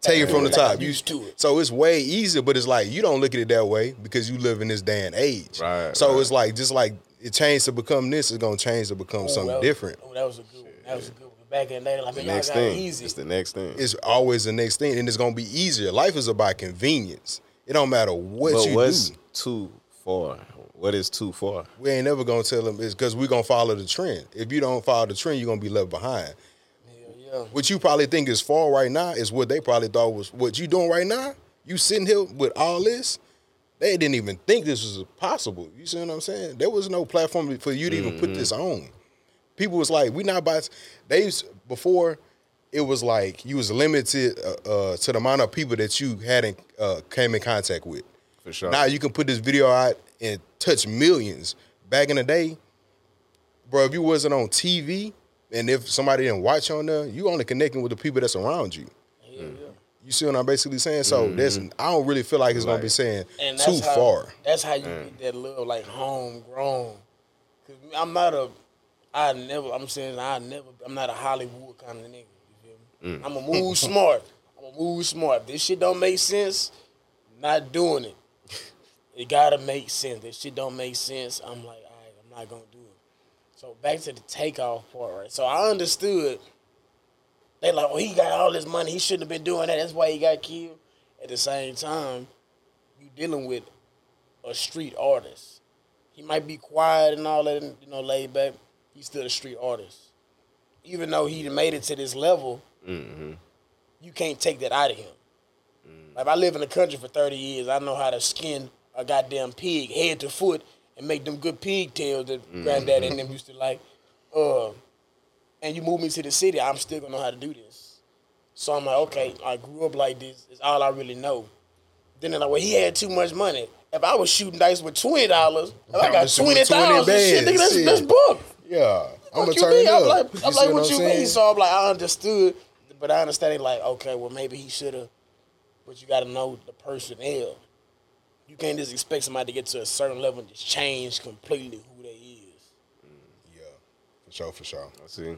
Take it from the top. You- used to it. So it's way easier, but it's like you don't look at it that way because you live in this day and age. Right, So right. it's like just like it changed to become this, it's gonna change to become Oh, something that was- different. Oh, that was a good one. That was a good one. Back in the day, like man, y'all next got thing. easy. It's the next thing. It's always the next thing, and it's gonna be easier. Life is about convenience. It don't matter what but you what's do. too far? What is too far? We ain't never gonna tell them it's because we gonna follow the trend. If you don't follow the trend, you're gonna be left behind. Hell yeah. What you probably think is far right now is what they probably thought was what you doing right now. You sitting here with all this, they didn't even think this was possible. You see what I'm saying? There was no platform for you to even put mm-hmm. this on. People was like, we not about. They used- before it was like you was limited uh, uh, to the amount of people that you hadn't uh, came in contact with. For sure. Now you can put this video out and touch millions. Back in the day, bro, if you wasn't on TV and if somebody didn't watch on there, you only connecting with the people that's around you. Hell yeah. You see what I'm basically saying? So that's I don't really feel like it's gonna be saying And too how, far. That's how you get that little like homegrown. Cause I'm not a, I never. I'm saying I never. I'm not a Hollywood kind of nigga. You feel me? Mm. I'm a move smart. I'm a move smart. If this shit don't make sense, not doing it. It gotta make sense. If shit don't make sense. I'm like, all right, I'm not gonna do it. So back to the takeoff part, right? So I understood. They like, oh, he got all this money. He shouldn't have been doing that. That's why he got killed. At the same time, you dealing with a street artist. He might be quiet and all that, you know, laid back. He's still a street artist. Even though he made it to this level, you can't take that out of him. Like if I live in the country for thirty years, I know how to skin a goddamn pig head to foot and make them good pigtails that granddad and them used to like. Uh, and you move me to the city, I'm still gonna know how to do this. So I'm like, okay, I grew up like this. It's all I really know. Then they're like, well, he had too much money. If I was shooting dice with twenty dollars, if I got twenty with 20 thousand, shit, nigga, that's, that's book. Yeah, I'm gonna turn mean? up. I'm like, I'm see like, what what I'm you saying? mean? So I'm like, I understood, but I understand. Like, okay, well, maybe he should have, but you got to know the personnel. You can't just expect somebody to get to a certain level and just change completely who they is. Yeah, for sure, for sure. I see,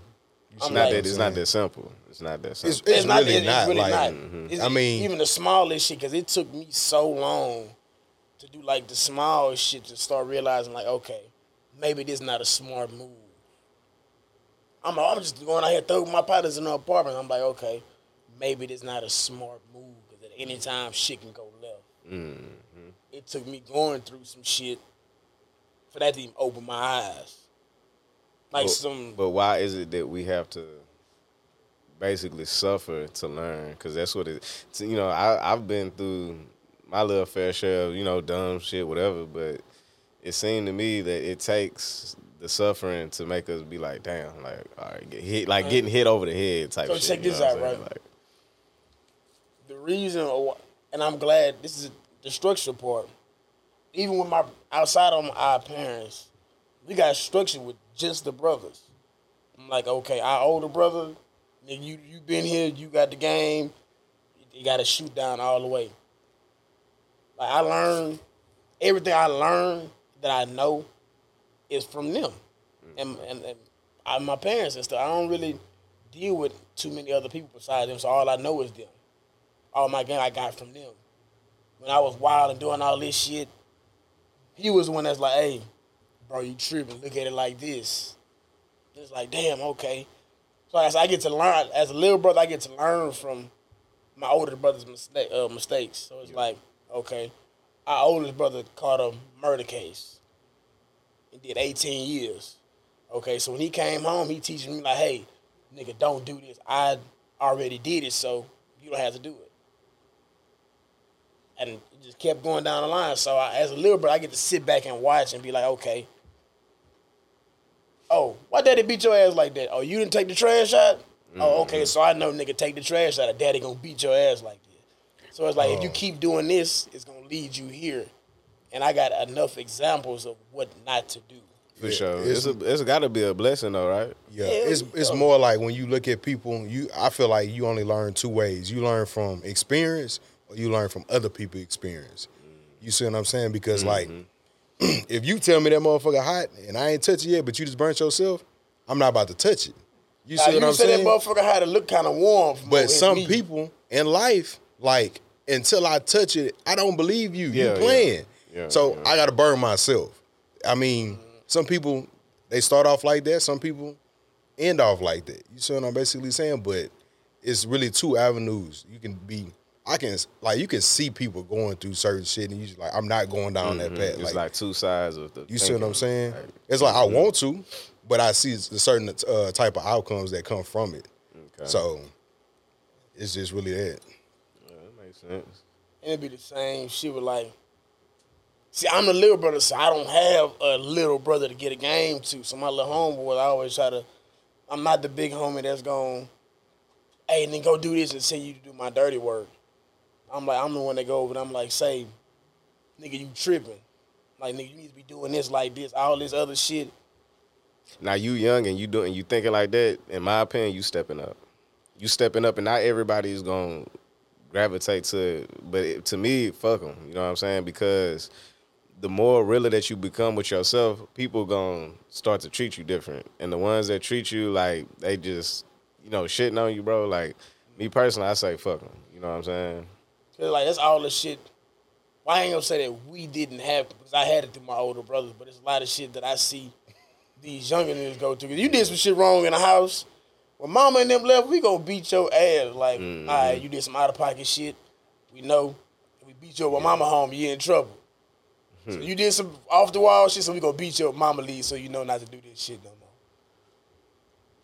it's not like- that. It's not that simple. It's not that simple. It's, it's, really it's not really like. not. mm-hmm. It's I mean- even the smallest shit because it took me so long to do like the small shit to start realizing like, okay, maybe this not a smart move. I'm I'm just going out here throwing my partners in the apartment. I'm like, okay, maybe this not a smart move because at any time shit can go left. Mm-hmm. It took me going through some shit for that to even open my eyes. Like but, some but why is it that we have to basically suffer to learn? Because that's what it. You know, I I've been through my little fair share of you know dumb shit, whatever. But it seemed to me that it takes the suffering to make us be like, damn, like all right, get hit, like getting hit over the head type. So shit, check this out, right? Like, the reason, and I'm glad this is the structure part. Even with my outside of our parents, we got structure with just the brothers. I'm like, okay, our older brother, nigga, you you been here, you got the game, you got to shoot down all the way. Like I learned everything I learned that I know is from them, and and, and I, my parents and stuff. I don't really deal with too many other people besides them, so all I know is them all my game I got from them. When I was wild and doing all this shit, he was the one that's like, hey, bro, you tripping. Look at it like this. It's like, damn, okay. So as I get to learn, as a little brother, I get to learn from my older brother's mistake, uh, mistakes. So it's like, okay, our oldest brother caught a murder case and did 18 years. Okay, so when he came home, he teaching me like, hey, nigga, don't do this. I already did it, so you don't have to do it and it just kept going down the line. So I, as a little brother, I get to sit back and watch and be like, okay, oh, why daddy beat your ass like that? Oh, you didn't take the trash out? Oh, mm-hmm. okay, so I know nigga take the trash out. Daddy gonna beat your ass like that. So it's like if you oh. keep doing this, it's gonna lead you here. And I got enough examples of what not to do. for Yeah, sure, it's- it's a, it's got to be a blessing though, right? Yeah, Yeah, it's it's go. more like when you look at people, you I feel like you only learn two ways. You learn from experience or you learn from other people experience. You see what I'm saying? Because mm-hmm. like if you tell me that motherfucker hot and I ain't touch it yet, but you just burnt yourself, I'm not about to touch it. You Now, see you what I'm said saying? that motherfucker had to look kind of warm. But some meat. people in life, like until I touch it, I don't believe you. Yeah, you yeah. playing. Yeah, so yeah. I gotta burn myself. I mean, some people they start off like that. Some people end off like that. You see what I'm basically saying? But it's really two avenues. You can be. I can like you can see people going through certain shit, and you just like I'm not going down that path. Mm-hmm. It's Like, like, two sides of the. you see what I'm saying? Like, It's like I want to, but I see a certain uh, type of outcomes that come from it. okay. So it's just really that. Yeah, that makes sense. And it'd be the same shit with like, see, I'm the little brother, so I don't have a little brother to get a game to. So my little homeboy, I always try to, I'm not the big homie that's going, hey, and then go do this and send you to do my dirty work. I'm like, I'm the one that go over and I'm like, say, nigga, you tripping. Like, nigga, you need to be doing this like this, all this other shit. Now you young and you doing you thinking like that. In my opinion, you stepping up. You stepping up, and not everybody is gonna gravitate to. But it, to me, fuck them. You know what I'm saying? Because the more realer that you become with yourself, people gonna start to treat you different. And the ones that treat you like they just you know shitting on you, bro. Like me personally, I say fuck them. You know what I'm saying? Like that's all the shit. Well, I ain't gonna say that we didn't have because I had it through my older brothers, but it's a lot of shit that I see these younger niggas go through. you did some shit wrong in the house. When mama and them left, we gonna beat your ass. Like, mm-hmm. all right, you did some out of pocket shit. We know. We beat your mama home. You in trouble. So hmm. you did some off the wall shit. So we gonna beat your mama leave. So you know not to do this shit no more.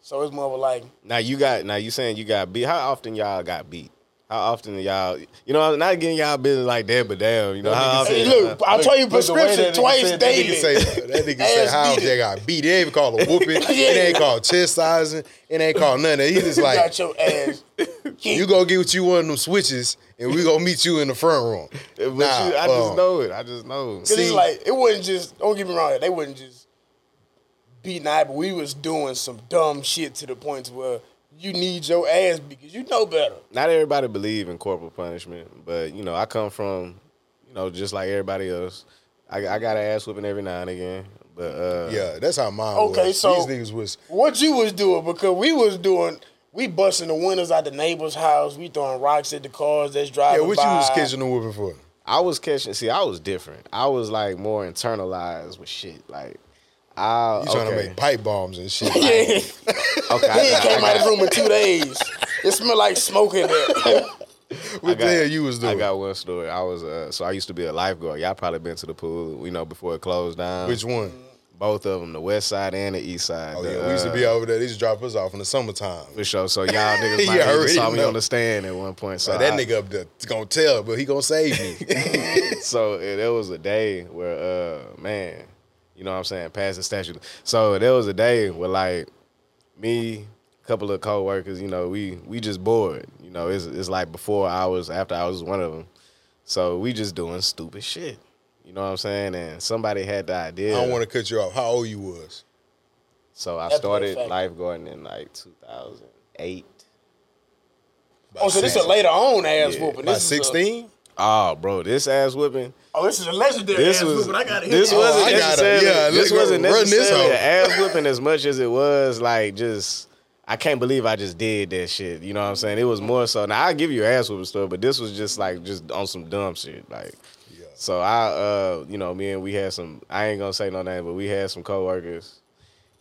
So it's more of a like Now you got now you saying you got beat. How often y'all got beat? How often y'all, you know, I'm not getting y'all business like that, but damn, you know, how often? Hey, look, I told you But the way prescription that twice said- that daily. nigga say, that nigga say Ass how they got beat. It ain't even called a whooping. It ain't called chastising. It ain't called nothing. He just like, got your ass. you go get what you one of them switches, and we gonna meet you in the front room. But Nah, you, I just uh, know it. I just know. Cause it's See- like it wasn't just. Don't get me wrong. They wouldn't just beating I, but we was doing some dumb shit to the point where you need your ass because you know better. Not everybody believe in corporal punishment, but you know, I come from, you know, just like everybody else. I, I got an ass whooping every now and again, but uh, Yeah, that's how mine Okay, was. so- These niggas was What you was doing because we was doing. We busting the windows out the neighbor's house. We throwing rocks at the cars that's driving. yeah. driving What you by. was catching the whooping for? I was catching. See, I was different. I was like more internalized with shit. Like, I You trying okay. to make pipe bombs and shit. yeah, okay. I he ain't got- came I out of the room in two days. It smelled like smoke in there. what the hell you was doing? I got one story. I was uh, so I used to be a lifeguard. Y'all probably been to the pool, you know, before it closed down. Which one? Both of them, the west side and the east side. Oh The, yeah, we used to uh, be over there. They used to drop us off in the summertime. for sure. So y'all niggas You might have already saw me know. on the stand at one point. So So that I- nigga up there gonna tell, but he gonna save me. so uh, there was a day where uh man, you know what I'm saying, past the statute. So there was a day where like me, a couple of co-workers, you know, we we just bored. You know, it's it's like before hours, after hours was one of them. So we just doing stupid shit. You know what I'm saying? And somebody had the idea. I don't want to cut you off. How old you was? so I That's started fact. lifeguarding in like 2008. oh, so this is a later on ass Yeah. whooping. About This is sixteen? Oh, bro, this ass whipping. oh, this is a legendary This ass was whooping. I got to this hit wasn't Oh, I gotta- necessarily yeah, this wasn't run this necessarily an ass whipping as much as it was like just I can't believe I just did that shit. You know what I'm saying? It was more so. Now I give you an ass whooping story, but this was just like just on some dumb shit. Like Yeah. so I uh you know me and we had some I ain't gonna say no name, but we had some coworkers,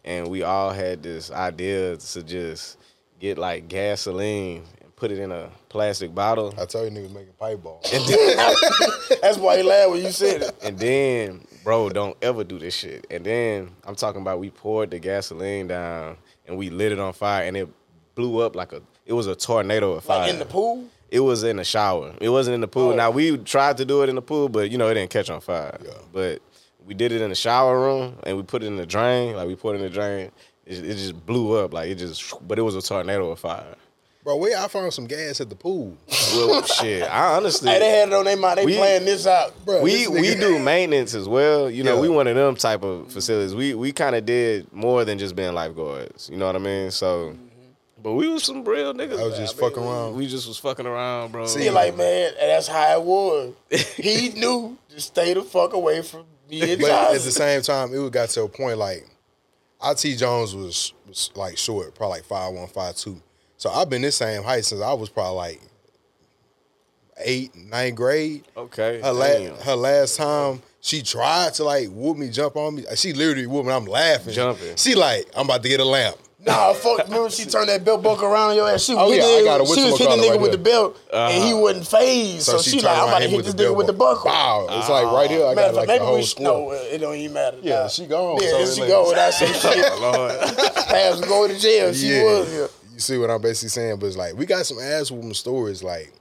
and we all had this idea to just get like gasoline and put it in a plastic bottle. I told you niggas making pipe bombs. That's why he laughed when you said it. And then, bro, don't ever do this shit. And then I'm talking about we poured the gasoline down and we lit it on fire and it blew up like a it was a tornado of fire. Like in the pool. It was in the shower. It wasn't in the pool. Oh. Now we tried to do it in the pool, but you know it didn't catch on fire. Yeah. But we did it in the shower room and we put it in the drain. Like we put it in the drain. It, it just blew up. Like it just. But it was a tornado of fire. Bro, where I found some gas at the pool. Well, shit. I honestly. Hey, they had it on their mind. They We- playing this out. Bro, we this we do maintenance as well. You know, Yeah. we one of them type of facilities. We we kind of did more than just being lifeguards. You know what I mean? So, mm-hmm. but we was some real niggas. I was just mean, fucking we- around. We just was fucking around, bro. See, He like, man, that's how it was. He knew to stay the fuck away from me and But at the same time, it got to a point like IT Jones was, was like short, probably like five one, five two. So I've been this same height since I was probably like eight, ninth grade. okay. Her, damn. la- her last time she tried to like whoop me, jump on me. She literally whooped me. I'm laughing. Jumping. She like, I'm about to get a lamp. Nah, fuck. Remember she turned that belt buckle around on your ass. She, Oh, yeah, I got a she was hitting the nigga right with the there. belt, and he uh-huh. wasn't phased. So, she, turned like, I'm about to hit hit this the nigga with the belt. buckle. Wow. It's like right here. I Matter got like fact, the maybe whole we should, square. no, it don't even matter. Yeah, Nah. she gone. Yeah, So she like- go, that's some oh, shit. Lord. Perhaps go to jail. She yeah. was here. You see what I'm basically saying? But it's like we got some ass whooping stories. Like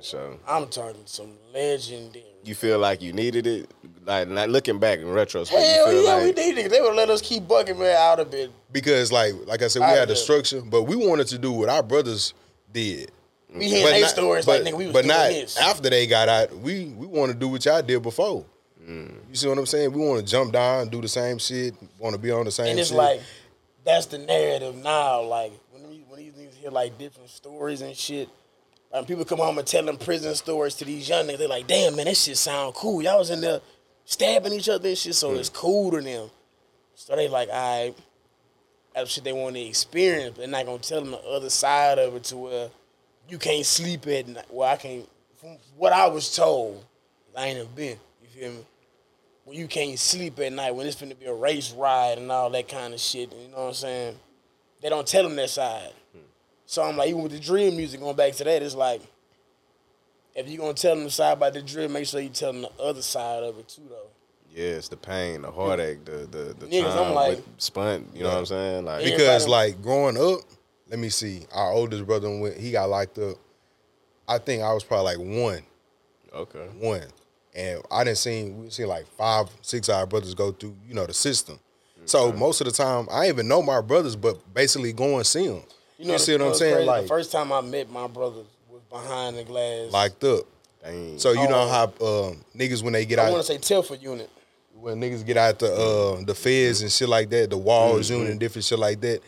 so I'm turning some legendary. you feel like you needed it, like not looking back in retrospect. Hell you feel yeah, like, we needed it. They would let us keep bucking man out of it. because like like I said, we I had the structure, but we wanted to do what our brothers did. We hear their stories but, like nigga, we was but doing not this. after they got out. We we want to do what y'all did before. Mm. You see what I'm saying? We want to jump down, do the same shit, want to be on the same. and it's shit. like that's the narrative now. Like when these, when these niggas hear like different stories and shit, and people come home and tell them prison stories to these young niggas, they're like, "Damn man, that shit sound cool. Y'all was in there stabbing each other and shit, so it's cool to them." So they like, "I." Right, that's shit they want to experience. They're not gonna tell them the other side of it to where you can't sleep at night. Well, I can't. From what I was told, I ain't never been. You feel me? when you can't sleep at night, when it's going to be a race ride and all that kind of shit, you know what I'm saying? They don't tell them that side. So I'm like, even with the drill music, going back to that, it's like, if you're gonna tell them the side about the drill, make sure you tell them the other side of it too, though. yeah, it's the pain, the heartache, the the the Niggas, I'm time like- with spent. You know what I'm saying? Like because like growing up, let me see, our oldest brother went, he got locked up. I think I was probably like one, Okay. one, and I didn't see we seen like five, six of our brothers go through, you know, the system. So most of the time, I didn't even know my brothers, but basically go and see them. You, the- see what I'm saying? crazy, Like the first time I met my brother was behind the glass. locked up. Dang. So you know Oh. how um, niggas when they get I out, want to say Telford unit. when niggas get out the uh, the feds and shit like that, the walls unit and different shit like that.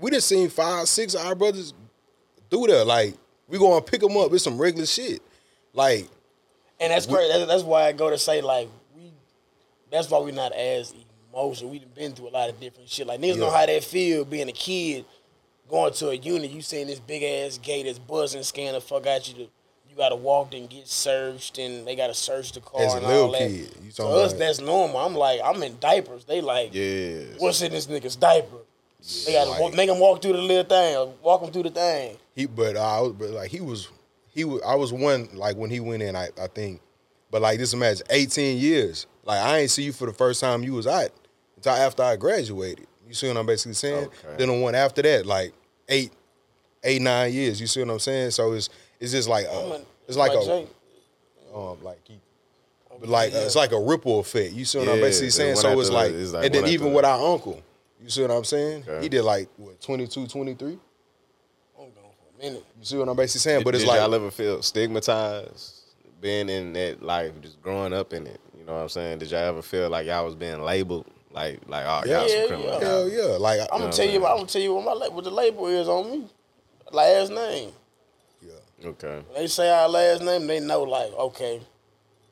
We done seen five, six of our brothers do that. Like we gonna pick them up. It's some regular shit. Like And that's great. That's, that's why I go to say like we. That's why we're not as emotional. We done been through a lot of different shit. Like niggas know how that feel being a kid, going to a unit. You seeing this big ass gate that's buzzing, scanning the fuck out you. To, you gotta walk and get searched, and they gotta search the car As a and little all that. kid, you to us, about- that's normal. I'm like, I'm in diapers. They like, yes. what's in this nigga's diaper? They gotta Like- walk, make him walk through the little thing, walk him through the thing. he, but I, was- but like he was, he was. I was one like when he went in. I, I think, but like just imagine, eighteen years. Like I ain't see you for the first time you was out until after I graduated. You see what I'm basically saying? Okay. Then the one after that, like eight, eight nine years. You see what I'm saying? So it's it's just like I'm uh, in- it's like a Jay. um like he, but like uh, it's like a ripple effect. You see what I'm basically saying? So it's like, it's like and then even with the- our uncle, you see what I'm saying? Okay. He did like what 22, 23. I'm gone for a minute. You see what I'm basically saying? Did, but it's did like y'all ever feel stigmatized being in that life, just growing up in it? You know what I'm saying? Did y'all ever feel like y'all was being labeled like like oh Yeah. Yeah, criminal? yeah. hell yeah, like I'm gonna tell you. I'm gonna tell you what my la- what the label is on me. Last name. yeah. Okay. When they say our last name, they know like okay.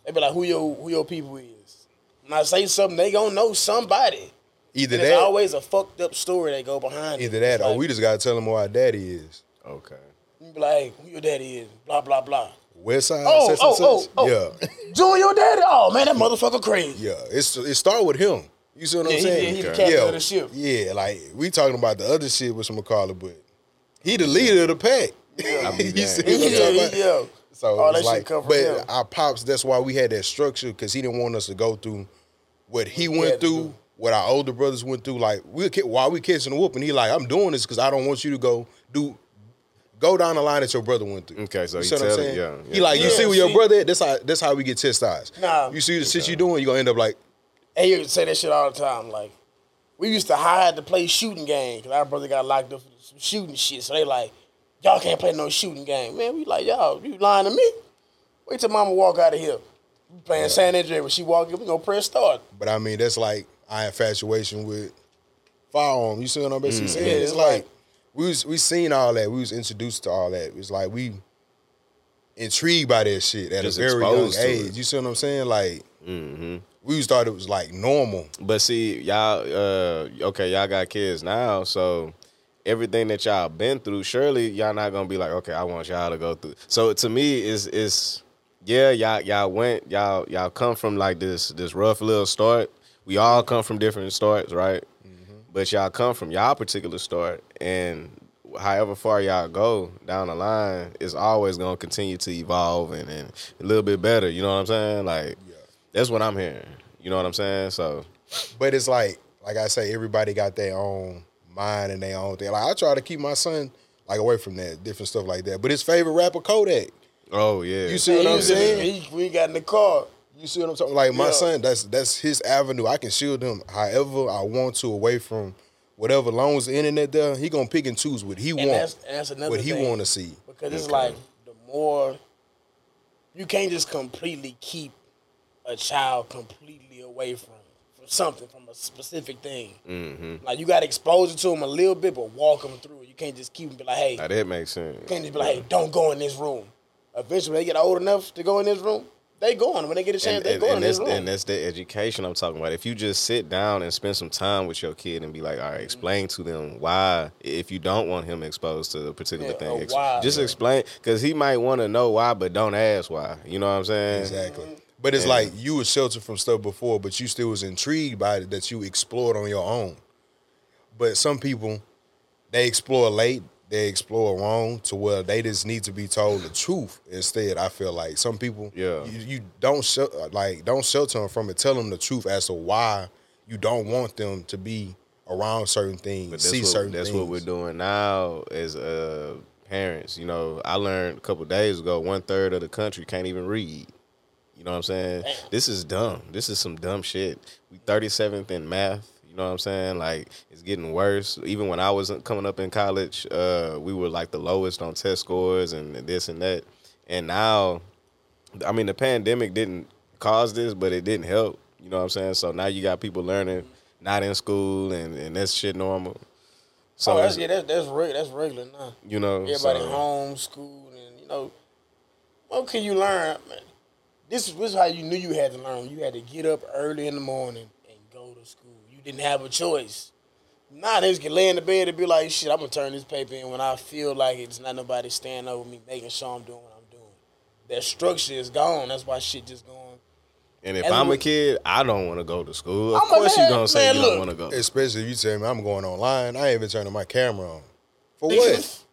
They be like, who your who your people is. When I say something, they gonna know somebody. Either And that, There's always a fucked up story that go behind it. either that, It's or we just gotta tell them who our daddy is. Okay. you be like, who your daddy is? Blah blah blah. West Side. Oh, such and oh, such. oh, oh. Yeah, Doing your daddy? Oh man, that motherfucker crazy. yeah. It's it start with him. You see what Yeah, I'm he- saying? he the Okay. captain yeah, of the ship. yeah. Like we talking about the other shit with some McCullough, but he the leader of the pack. I be you see damned. what I'm Yeah, talking about? yeah. So All it's that shit like, come from but him. our pops, that's why we had that structure because he didn't want us to go through what he had went through, what our older brothers went through. Like we while we catching the whoop, and he like, I'm doing this because I don't want you to go do. Go down the line that your brother went through. Okay, so you he see what I'm saying? it, yeah, He yeah. like, you see where your brother at? That's how that's how we get chastised. Nah. you see the shit you doing, you're gonna end up like, And he would say that shit all the time. Like, we used to hide to play shooting game because our brother got locked up for some shooting shit. So they like, y'all can't play no shooting game. Man, we like, y'all, you lying to me? Wait till mama walk out of here. We playing San Andreas. When she walk in, we gonna press start. but I mean that's like our infatuation with firearm. You see what I'm basically saying? Yeah, it's it's like like- we was we seen all that. We was introduced to all that. It's like we intrigued by that shit at a very young exposed it. age. You see what I'm saying? Like Mm-hmm. We just thought it was like normal. But see, y'all, uh, okay, y'all got kids now, so everything that y'all been through, surely y'all not gonna be like, okay, I want y'all to go through. So to me, is is yeah, y'all y'all went, y'all y'all come from like this this rough little start. We all come from different starts, right? But y'all come from y'all particular start, and however far y'all go down the line, it's always gonna continue to evolve and, and a little bit better. You know what I'm saying? Like that's what I'm hearing. You know what I'm saying? So. But it's like like I say, everybody got their own mind and their own thing. Like I try to keep my son like away from that, different stuff like that. But his favorite rapper Kodak. Oh yeah. You see what He I'm was in saying? he- we got in the car. You see what I'm talking? Like my Yeah. son, that's that's his avenue. I can shield him however I want to away from whatever long as the internet there. He gonna pick and choose what he wants. that's, that's another what he want to see. Because it's Okay. like the more you can't just completely keep a child completely away from from something from a specific thing. Mm-hmm. Like you got to expose it to them a little bit, but walk them through it. You can't just keep them be like, hey, Now, that makes sense. you can't just be like, hey, don't go in this room. Eventually, they get old enough to go in this room. They going when they get a chance. And, they and, going and in this that's room. and that's the education I'm talking about. If you just sit down and spend some time with your kid and be like, all right, explain to them why, if you don't want him exposed to a particular Yeah, thing, or ex- why, just yeah. explain because he might want to know why, but don't ask why. You know what I'm saying? Exactly. But it's like you was sheltered from stuff before, but you still was intrigued by it that you explored on your own. But some people, they explore late, they explore wrong to where they just need to be told the truth instead. I feel like some people, Yeah. you, you don't shel- like don't shelter them from it. Tell them the truth as to why you don't want them to be around certain things, see what, certain that's things. what we're doing now as uh, parents. You know, I learned a couple days ago one third of the country can't even read. You know what I'm saying? Damn. This is dumb. This is some dumb shit. We 37th in math. You know what I'm saying? Like it's getting worse. Even when I was coming up in college, uh, we were like the lowest on test scores and this and that. And now, I mean, the pandemic didn't cause this, but it didn't help. You know what I'm saying? So now you got people learning not in school, and and that's shit normal. So oh, that's, yeah, that's that's, reg- that's regular now. you know, Everybody so- homeschooled, and you know, what can you learn? Man, this is this is how you knew you had to learn. You had to get up early in the morning and go to school. You didn't have a choice. Now they just can lay in the bed and be like, "Shit, I'm gonna turn this paper in when I feel like it's not nobody standing over me, making sure I'm doing what I'm doing." That structure is gone. That's why shit just going. And if And I'm a kid, I don't want to go to school. Of I'm course, you're gonna say man, you look. don't want to go. Especially if you tell me I'm going online. I ain't even turning my camera on. For what?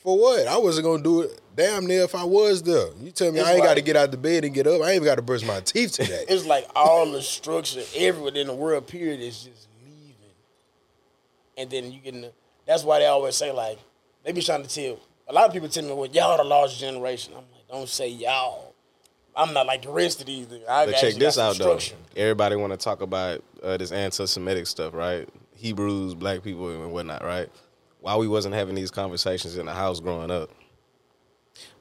For what? I wasn't gonna do it damn near if I was there. You tell me It's I ain't got to get out the bed and get up. I ain't even got to brush my teeth today. It's like all the structure everywhere in the world period is just leaving. And then you get in the, that's why they always say like they be trying to tell a lot of people tell me well y'all the lost generation. I'm like, don't say y'all. I'm not like the rest of these niggas. I But actually check this got out though. structure. Everybody want to talk about uh, this anti-Semitic stuff, right? Hebrews, black people, and whatnot, right? Why we wasn't having these conversations in the house growing up?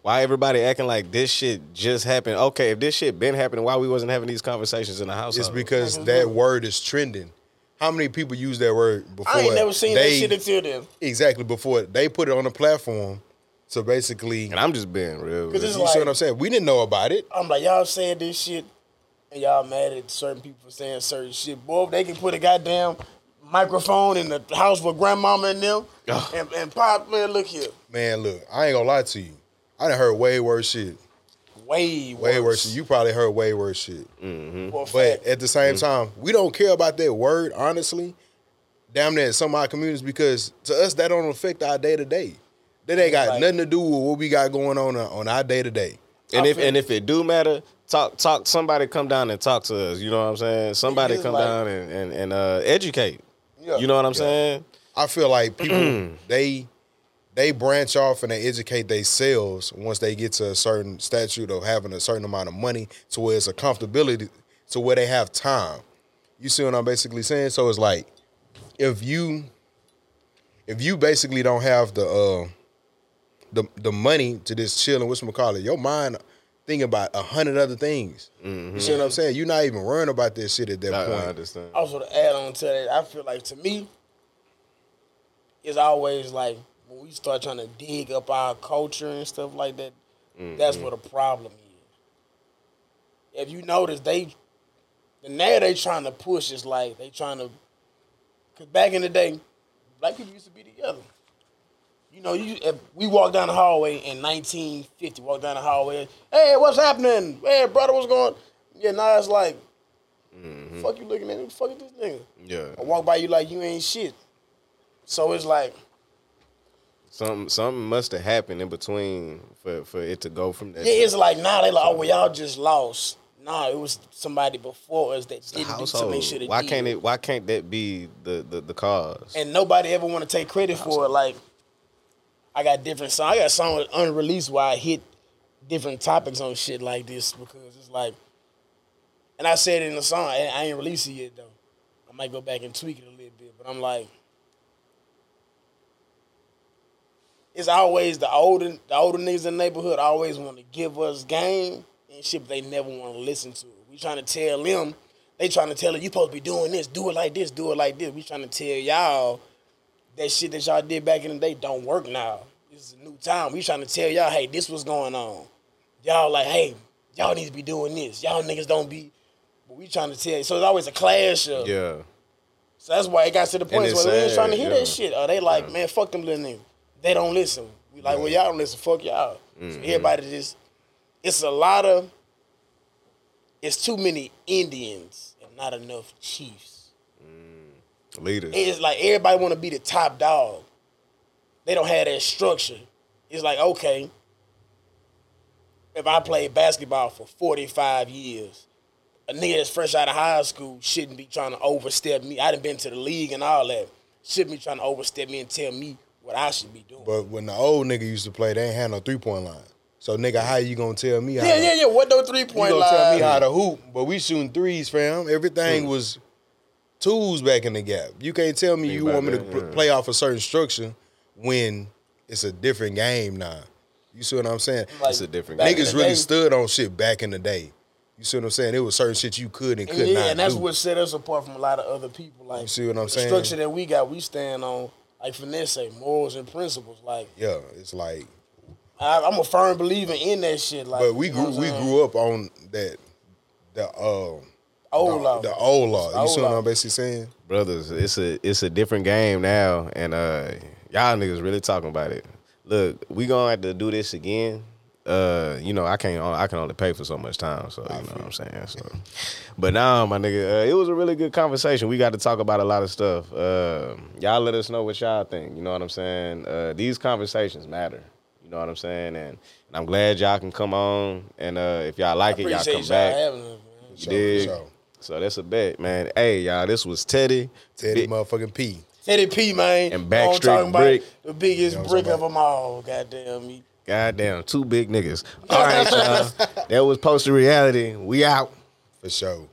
Why everybody acting like this shit just happened? Okay, if this shit been happening, why we wasn't having these conversations in the house? It's because that word is trending. How many people use that word before? I ain't never seen they, that shit until then. Exactly before they put it on the platform. So basically, and I'm just being real. with you. you like- see what I'm saying? We didn't know about it. I'm like, y'all saying this shit and y'all mad at certain people for saying certain shit. Boy, if they can put a goddamn microphone in the house with grandmama and them and, and pop, man, look here. Man, look, I ain't gonna lie to you. I done heard way worse shit. Way worse. Way worse. shit. You probably heard way worse shit. For a But fact. at the same time, we don't care about that word, honestly. Damn near in some of our communities because to us that don't affect our day to day. That ain't got Like- nothing to do with what we got going on uh, on our day to day. And I if feel- and if it do matter, talk talk somebody come down and talk to us. You know what I'm saying? Somebody It's come like- down and and, and uh, educate. Yeah. You know what I'm saying? I feel like people they they branch off and they educate themselves once they get to a certain statute of having a certain amount of money to where it's a comfortability to where they have time. You see what I'm basically saying? So it's like if you if you basically don't have the uh the the money to just chill and what's call it, your mind thinking about a hundred other things. You see what I'm saying? You're not even worrying about this shit at that I, point. I understand. also to add on to that, I feel like to me, it's always like when we start trying to dig up our culture and stuff like that, that's mm-hmm. where the problem is. If you notice, they the narrative they trying to push is like they trying to, cause back in the day, black people used to be together. You know, you if we walk down the hallway in 1950, walk down the hallway, hey, what's happening? Hey, brother, what's going? Yeah, now it's like, mm-hmm. fuck you looking at? Who the fuck is this nigga? Yeah. I walk by you like you ain't shit. So it's like, Something something must have happened in between for, for it to go from that. yeah, it's like nah, they like, oh well, y'all just lost. Nah, it was somebody before us that didn't do something should have Why did. can't it? Why can't that be the the, the cause? and nobody ever want to take credit for it. Like, I got different songs. I got songs unreleased where I hit different topics on shit like this because it's like, and I said it in the song. I, I ain't released it yet though. I might go back and tweak it a little bit, but I'm like, it's always the older the older niggas in the neighborhood always want to give us game and shit, but they never want to listen to it. We trying to tell them, they trying to tell it, you supposed to be doing this, do it like this, do it like this. We trying to tell y'all that shit that y'all did back in the day don't work now. This is a new time. We trying to tell y'all, hey, this was going on. Y'all like, hey, y'all need to be doing this. Y'all niggas don't be. But we trying to tell you. So it's always a clash of. yeah. So that's why it got to the point it's where we ain't trying to hear yeah. that shit. Or they like, man, fuck them little niggas. They don't listen. We like, well, y'all don't listen. Fuck y'all. Mm-hmm. So everybody just, it's a lot of, it's too many Indians and not enough chiefs. Leaders. It's like everybody want to be the top dog. They don't have that structure. It's like okay, if I played basketball for forty five years, a nigga that's fresh out of high school shouldn't be trying to overstep me. I done been to the league and all that. Shouldn't be trying to overstep me and tell me what I should be doing. But when the old nigga used to play, they ain't had no three point line. So nigga, how you gonna tell me how yeah, to, yeah, yeah. What those three point line? you gonna tell me how to hoop? But we shooting threes, fam. Everything Hmm. was tools back in the gap. You can't tell me Think you want me about to yeah. play off a certain structure when it's a different game now. You see what I'm saying? Like, It's a different back game. Niggas really day- stood on shit back in the day. You see what I'm saying? It was certain shit you could and could yeah, not Yeah, and that's do. what set us apart from a lot of other people. Like You see what I'm the saying? structure that we got, we stand on like finesse, say morals and principles. Like yeah, it's like. I, I'm a firm believer in that shit. Like, But we you know grew we saying? grew up on that the uh old the, law. the old law. You Old see what. I'm basically saying? brothers, it's a it's a different game now, and uh, y'all niggas really talking about it. Look, we gonna have to do this again. Uh, you know, I can't. I can only pay for so much time, so you know what I'm saying. So, but now, my nigga, uh, it was a really good conversation. We got to talk about a lot of stuff. Uh, y'all let us know what y'all think. You know what I'm saying? Uh, these conversations matter. You know what I'm saying? And, and I'm glad y'all can come on. And uh, if y'all like it, y'all come y'all back. having us, man. You Sure, dig? Sure. So that's a bet, man. Hey, y'all, this was Teddy. Teddy Big- motherfucking P. Teddy P, man. And You I'm Baccstreet talking about? Bricc. The biggest You know brick of them all. Goddamn me. Goddamn, two big niggas. All right, y'all. that was Poster Reality. We out. For sure.